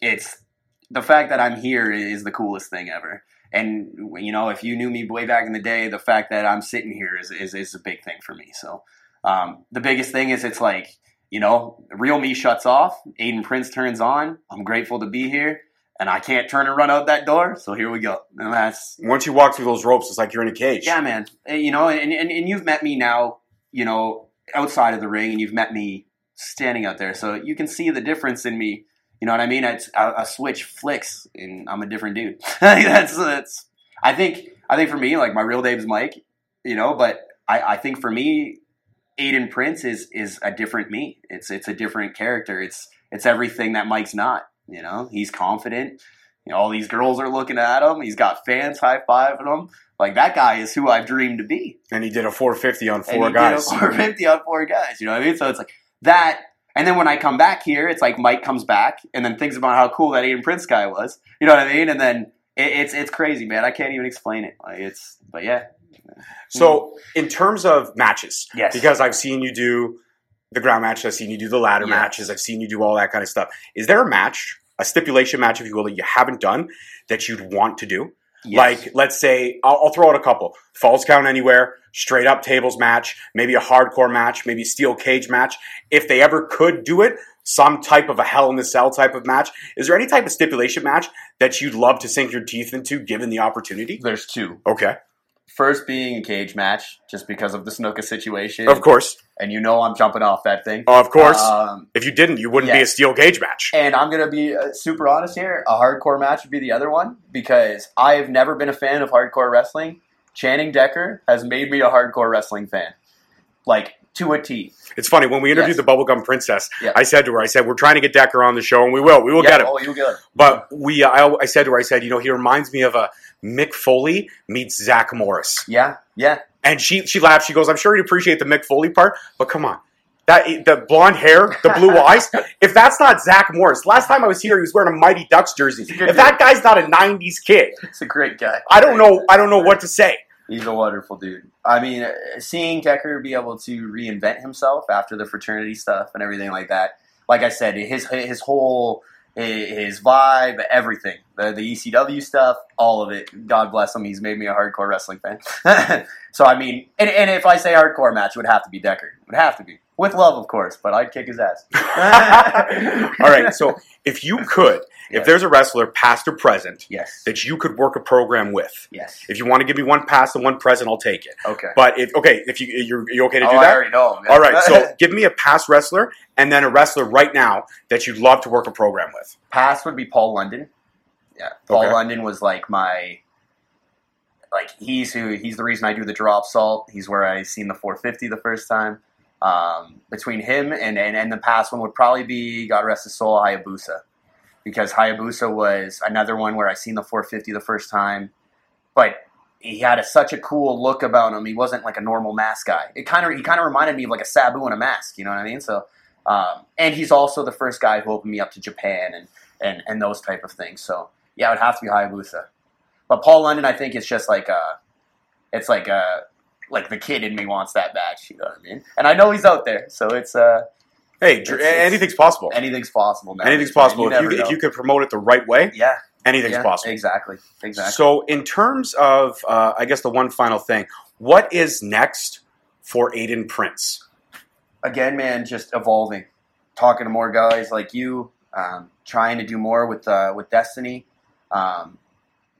Speaker 6: it's the fact that I'm here is the coolest thing ever. And you know, if you knew me way back in the day, the fact that I'm sitting here is is, is a big thing for me. So um, the biggest thing is it's like you know, real me shuts off. Aiden Prince turns on. I'm grateful to be here, and I can't turn and run out that door. So here we go. And that's
Speaker 7: Once you walk through those ropes, it's like you're in a cage.
Speaker 6: yeah, man. You know, and, and and you've met me now. You know, outside of the ring, and you've met me standing out there, so you can see the difference in me. You know what I mean? It's a, a switch flicks, and I'm a different dude. that's that's. I think I think for me, like my real name's Mike. You know, but I, I think for me, Aiden Prince is is a different me. It's it's a different character. It's it's everything that Mike's not. You know, he's confident. You know, all these girls are looking at him. He's got fans high fiving him. Like that guy is who I've dreamed to be.
Speaker 7: And he did a 450 on four
Speaker 6: he
Speaker 7: guys.
Speaker 6: did a 450 on four guys. You know what I mean? So it's like that. And then when I come back here, it's like Mike comes back and then thinks about how cool that Aiden Prince guy was. You know what I mean? And then it, it's it's crazy, man. I can't even explain it. Like it's, but yeah,
Speaker 7: So, in terms of matches,
Speaker 6: Yes.
Speaker 7: because I've seen you do the ground match, I've seen you do the ladder
Speaker 6: Yeah.
Speaker 7: matches, I've seen you do all that kind of stuff. Is there a match, a stipulation match, if you will, that you haven't done that you'd want to do?
Speaker 6: Yes.
Speaker 7: Like, let's say, I'll, I'll throw out a couple: Falls Count Anywhere, straight up tables match, maybe a hardcore match, maybe steel cage match. If they ever could do it, some type of a Hell in the Cell type of match. Is there any type of stipulation match that you'd love to sink your teeth into, given the opportunity?
Speaker 6: there's two.
Speaker 7: Okay,
Speaker 6: First being a cage match, just because of the Snuka situation,
Speaker 7: of course,
Speaker 6: and you know I'm jumping off that thing.
Speaker 7: of course.
Speaker 6: Um,
Speaker 7: If you didn't, you wouldn't be a steel cage match.
Speaker 6: And I'm gonna be uh, super honest here. A hardcore match would be the other one because I've never been a fan of hardcore wrestling. Channing Decker has made me a hardcore wrestling fan, like to a T.
Speaker 7: It's funny when we interviewed
Speaker 6: Yes.
Speaker 7: the Bubblegum Princess.
Speaker 6: Yeah.
Speaker 7: I said to her, I said, "We're trying to get Decker on the show, and we will. We will
Speaker 6: Yeah,
Speaker 7: get him."
Speaker 6: Oh, you good?
Speaker 7: But we, I, I said to her, I said, you know, he reminds me of a Mick Foley meets Zach Morris,
Speaker 6: Yeah, yeah.
Speaker 7: and she she laughed. She goes, "I'm sure you'd appreciate the Mick Foley part, but come on." That the blonde hair, the blue eyes. If that's not Zach Morris, last time I was here, he was wearing a Mighty Ducks jersey.
Speaker 6: He's a good
Speaker 7: If that guy's not a '90s kid,
Speaker 6: He's a great guy.
Speaker 7: I don't know. I don't know what to say.
Speaker 6: He's a wonderful dude. I mean, uh, seeing Decker be able to reinvent himself after the fraternity stuff and everything like that. Like I said, his his whole his vibe, everything, the the ECW stuff, all of it. God bless him. He's made me a hardcore wrestling fan. so I mean, and, and if I say hardcore match, it would have to be Decker. It would have to be with love, of course. But I'd kick his ass.
Speaker 7: All right. So if you could, if there's a wrestler, past or present,
Speaker 6: yes,
Speaker 7: that you could work a program with,
Speaker 6: yes.
Speaker 7: if you want to give me one past and one present, I'll take it.
Speaker 6: Okay.
Speaker 7: But if okay, if you you're, you okay to
Speaker 6: oh,
Speaker 7: do
Speaker 6: I
Speaker 7: that?
Speaker 6: already know. Man.
Speaker 7: All right. So give me a past wrestler and then a wrestler right now that you'd love to work a program with.
Speaker 6: past would be Paul London. Yeah, Paul
Speaker 7: Okay.
Speaker 6: London was like my like he's who he's the reason I do the dropsault. He's where I seen the 450 the first time. Um, between him and, and and the past one would probably be God rest his soul Hayabusa, because Hayabusa was another one where I seen the 450 the first time, but he had a, such a cool look about him. He wasn't like a normal mask guy. It kind of he kind of reminded me of like a Sabu in a mask. You know what I mean? So, um, and he's also the first guy who opened me up to Japan and and and those type of things. So yeah, it would have to be Hayabusa. But Paul London, I think it's just like a, it's like a, like the kid in me wants that badge. You know what I mean? And I know he's out there, so it's uh,
Speaker 7: Hey,
Speaker 6: It's- it's-
Speaker 7: anything's possible.
Speaker 6: Anything's possible. Now.
Speaker 7: Anything's possible. if, you, if you could promote it the right way,
Speaker 6: yeah,
Speaker 7: anything's
Speaker 6: yeah,
Speaker 7: possible.
Speaker 6: Exactly. Exactly.
Speaker 7: So, in terms of, uh, I guess the one final thing, what is next for Aiden Prince?
Speaker 6: again, man, just evolving, talking to more guys like you, um, trying to do more with uh, with Destiny. Um,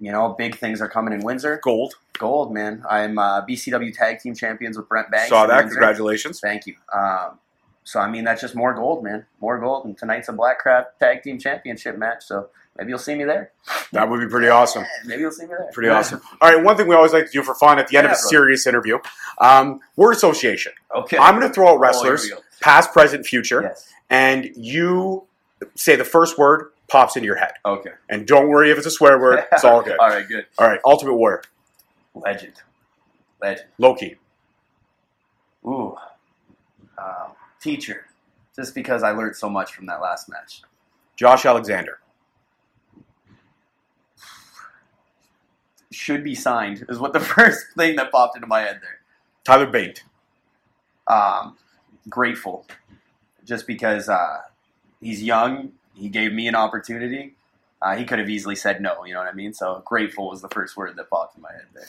Speaker 6: you know, big things are coming in Windsor.
Speaker 7: Gold.
Speaker 6: Gold, man. I'm uh, BCW Tag Team Champions with Brent Banks.
Speaker 7: Saw that. Congratulations.
Speaker 6: Thank you. Um, so I mean, that's just more gold, man. More gold, and tonight's a Blackcraft Tag Team Championship match. So maybe you'll see me there.
Speaker 7: That would be pretty awesome.
Speaker 6: Maybe you'll see me there.
Speaker 7: Pretty awesome. All right, one thing we always like to do for fun at the end
Speaker 6: Yeah,
Speaker 7: of a
Speaker 6: brother.
Speaker 7: serious interview, um, word association.
Speaker 6: Okay.
Speaker 7: I'm going to throw out
Speaker 6: Oh,
Speaker 7: wrestlers,
Speaker 6: go.
Speaker 7: past, present, future,
Speaker 6: Yes.
Speaker 7: and you say the first word pops into your head.
Speaker 6: Okay.
Speaker 7: And don't worry if it's a swear word, it's all good.
Speaker 6: all right. Good.
Speaker 7: All right, Ultimate Warrior,
Speaker 6: Legend. Legend.
Speaker 7: Low Ki,
Speaker 6: Ooh. Um, teacher. Just because I learned so much from that last match.
Speaker 7: Josh Alexander,
Speaker 6: Should be signed is what the first thing that popped into my head there.
Speaker 7: Tyler Bate,
Speaker 6: Um, grateful. Just because uh, he's young, he gave me an opportunity. Uh, he could have easily said no, you know what I mean? So grateful was the first word that popped in my head there.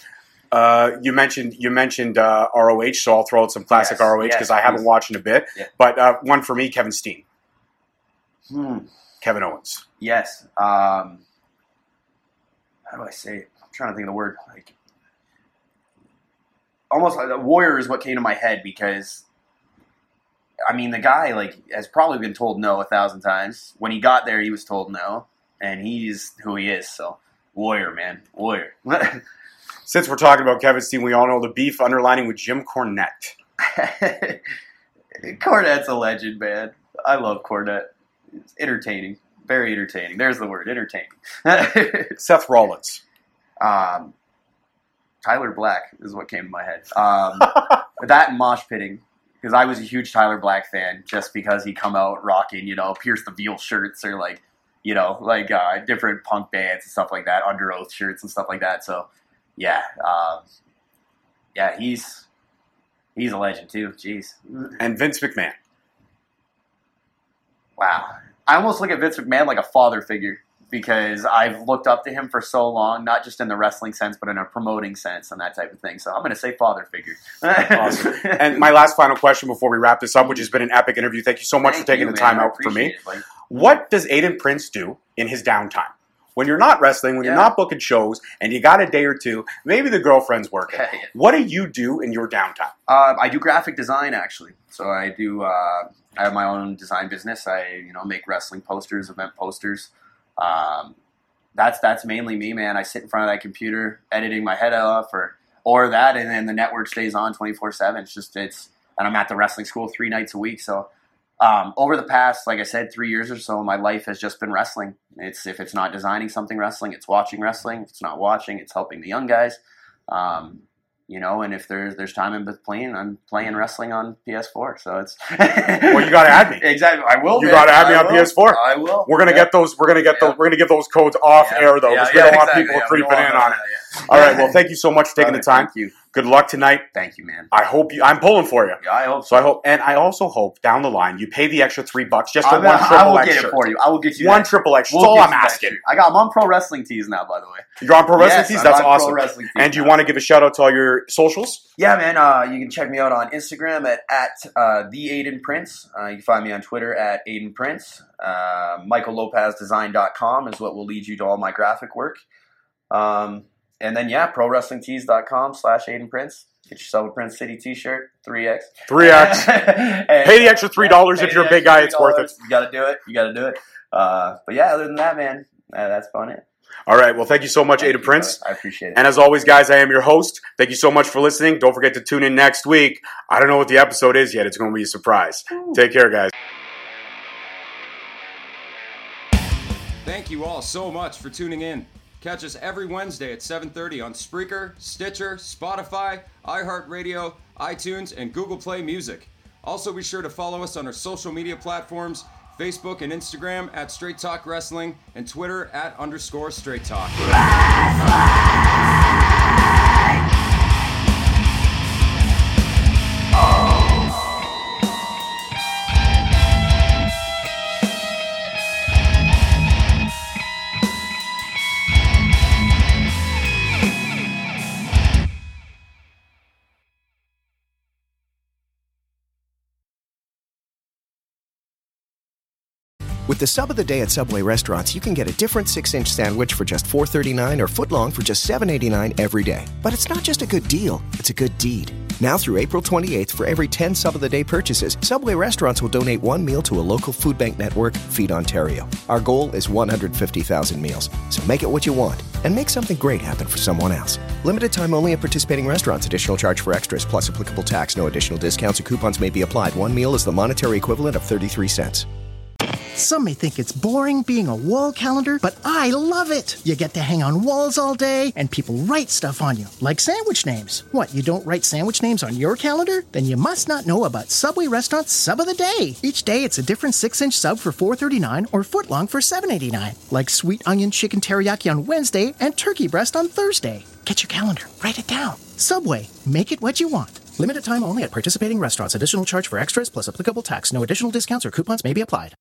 Speaker 7: Uh, you mentioned you mentioned uh, ROH, so I'll throw out some classic
Speaker 6: Yes,
Speaker 7: ROH
Speaker 6: yes,
Speaker 7: because I haven't
Speaker 6: please.
Speaker 7: watched in a bit.
Speaker 6: Yeah.
Speaker 7: But uh, one for me, Kevin Steen,
Speaker 6: Hmm.
Speaker 7: Kevin Owens.
Speaker 6: Yes. Um, how do I say it? I'm trying to think of the word. Like, almost like a warrior is what came to my head because, I mean, the guy like has probably been told no a thousand times. When he got there, he was told no, and he's who he is. So, warrior, man, warrior.
Speaker 7: Since we're talking about Kevin Steen, we all know the beef underlining with Jim Cornette.
Speaker 6: Cornette's a legend, man. I love Cornette. It's entertaining, very entertaining. There's the word, entertaining.
Speaker 7: Seth Rollins.
Speaker 6: Um, Tyler Black is what came to my head. Um, that and mosh pitting because I was a huge Tyler Black fan just because he come out rocking, you know, Pierce the Veil shirts or like, you know, like uh, different punk bands and stuff like that, Under Oath shirts and stuff like that. So, yeah, um, yeah, he's he's a legend too. Jeez,
Speaker 7: and Vince McMahon.
Speaker 6: wow. I almost look at Vince McMahon like a father figure because I've looked up to him for so long, not just in the wrestling sense, but in a promoting sense and that type of thing. So I'm going to say father figure.
Speaker 7: Awesome. And my last final question before we wrap this up, which has been an epic interview. Thank you so much
Speaker 6: Thank
Speaker 7: for taking
Speaker 6: you,
Speaker 7: the time out for me.
Speaker 6: Like,
Speaker 7: What does Aiden Prince do in his downtime? When you're not wrestling, when you're not booking shows, and you got a day or two, maybe the girlfriend's working.
Speaker 6: Yeah, yeah.
Speaker 7: What do you do in your downtime?
Speaker 6: Uh, I do graphic design actually. So I do. Uh, I have my own design business. I you know make wrestling posters, event posters. Um, that's that's mainly me, man. I sit in front of that computer, editing my head off, or or that, and then the network stays on twenty four seven. It's just it's, and I'm at the wrestling school three nights a week. So um, over the past, like I said, three years or so, my life has just been wrestling. It's if it's not designing something wrestling, it's watching wrestling. If it's not watching, it's helping the young guys. Um, you know, and if there's there's time in between, I'm playing mm-hmm. wrestling on PS4. So it's
Speaker 7: Well, you gotta add me.
Speaker 6: Exactly, I will.
Speaker 7: You gotta add me
Speaker 6: I
Speaker 7: on
Speaker 6: will.
Speaker 7: PS4.
Speaker 6: I will.
Speaker 7: We're gonna
Speaker 6: Yeah.
Speaker 7: get those. We're gonna get
Speaker 6: Yeah.
Speaker 7: those. We're gonna give those codes off
Speaker 6: Yeah.
Speaker 7: air though, because we don't want
Speaker 6: exactly.
Speaker 7: people
Speaker 6: Yeah,
Speaker 7: creeping in on it. All right. Well, thank you so much for taking the time.
Speaker 6: Thank you.
Speaker 7: Good luck tonight.
Speaker 6: Thank you, man.
Speaker 7: I hope you. I'm pulling for you.
Speaker 6: Yeah, I hope
Speaker 7: So I hope, and I also hope down the line you pay the extra three bucks just for
Speaker 6: I'm
Speaker 7: one
Speaker 6: gonna- I will
Speaker 7: X
Speaker 6: get it
Speaker 7: shirt.
Speaker 6: for you. I will get you
Speaker 7: One
Speaker 6: that.
Speaker 7: triple X. That's
Speaker 6: We'll
Speaker 7: all I'm asking.
Speaker 6: I got. I'm on pro wrestling tees now, by the way.
Speaker 7: You're on pro wrestling
Speaker 6: Yes,
Speaker 7: tees. That's awesome.
Speaker 6: Wrestling Tees
Speaker 7: And do you want to give a shout out to all your socials?
Speaker 6: Yeah, man. Uh, you can check me out on Instagram at at uh, the Aiden Prince. Uh, you can find me on Twitter at Aiden Prince. Uh, MichaelLopezDesign.com is what will lead you to all my graphic work. Um, and then yeah, ProWrestlingTees.com slash Aiden Prince. Get yourself a Prince City T-shirt, three X.
Speaker 7: Three X. Pay the extra $3 if you're a big guy, it's worth it.
Speaker 6: You got to do it. You got to do it. Uh, but yeah, other than that, man, uh, that's about it.
Speaker 7: All right. Well, thank you so much,
Speaker 6: Thank
Speaker 7: Aiden
Speaker 6: you,
Speaker 7: Prince.
Speaker 6: brother. I appreciate it.
Speaker 7: And as always, guys, I am your host. Thank you so much for listening. Don't forget to tune in next week. I don't know what the episode is yet. It's going to be a surprise. Take care, guys.
Speaker 8: Thank you all so much for tuning in. Catch us every Wednesday at 7:30 on Spreaker, Stitcher, Spotify, iHeartRadio, iTunes, and Google Play Music. Also be sure to follow us on our social media platforms, Facebook and Instagram at Straight Talk Wrestling and Twitter at underscore Straight Talk.
Speaker 9: With the sub of the day at Subway restaurants, you can get a different 6-inch sandwich for just $4.39 or footlong for just $7.89 every day. But it's not just a good deal, it's a good deed. Now through April 28th, for every 10 sub of the day purchases, Subway restaurants will donate one meal to a local food bank network, Feed Ontario. Our goal is 150,000 meals. So make it what you want and make something great happen for someone else. Limited time only at participating restaurants. Additional charge for extras plus applicable tax. No additional discounts or coupons may be applied. One meal is the monetary equivalent of 33 cents.
Speaker 10: Some may think it's boring being a wall calendar, but I love it. You get to hang on walls all day, and people write stuff on you, like sandwich names. What, you don't write sandwich names on your calendar? Then you must not know about Subway Restaurant's Sub of the Day. Each day it's a different 6-inch sub for $4.39 or footlong for $7.89, like sweet onion chicken teriyaki on Wednesday and turkey breast on Thursday. Get your calendar, write it down. Subway, make it what you want. Limited time only at participating restaurants. Additional charge for extras plus applicable tax. No additional discounts or coupons may be applied.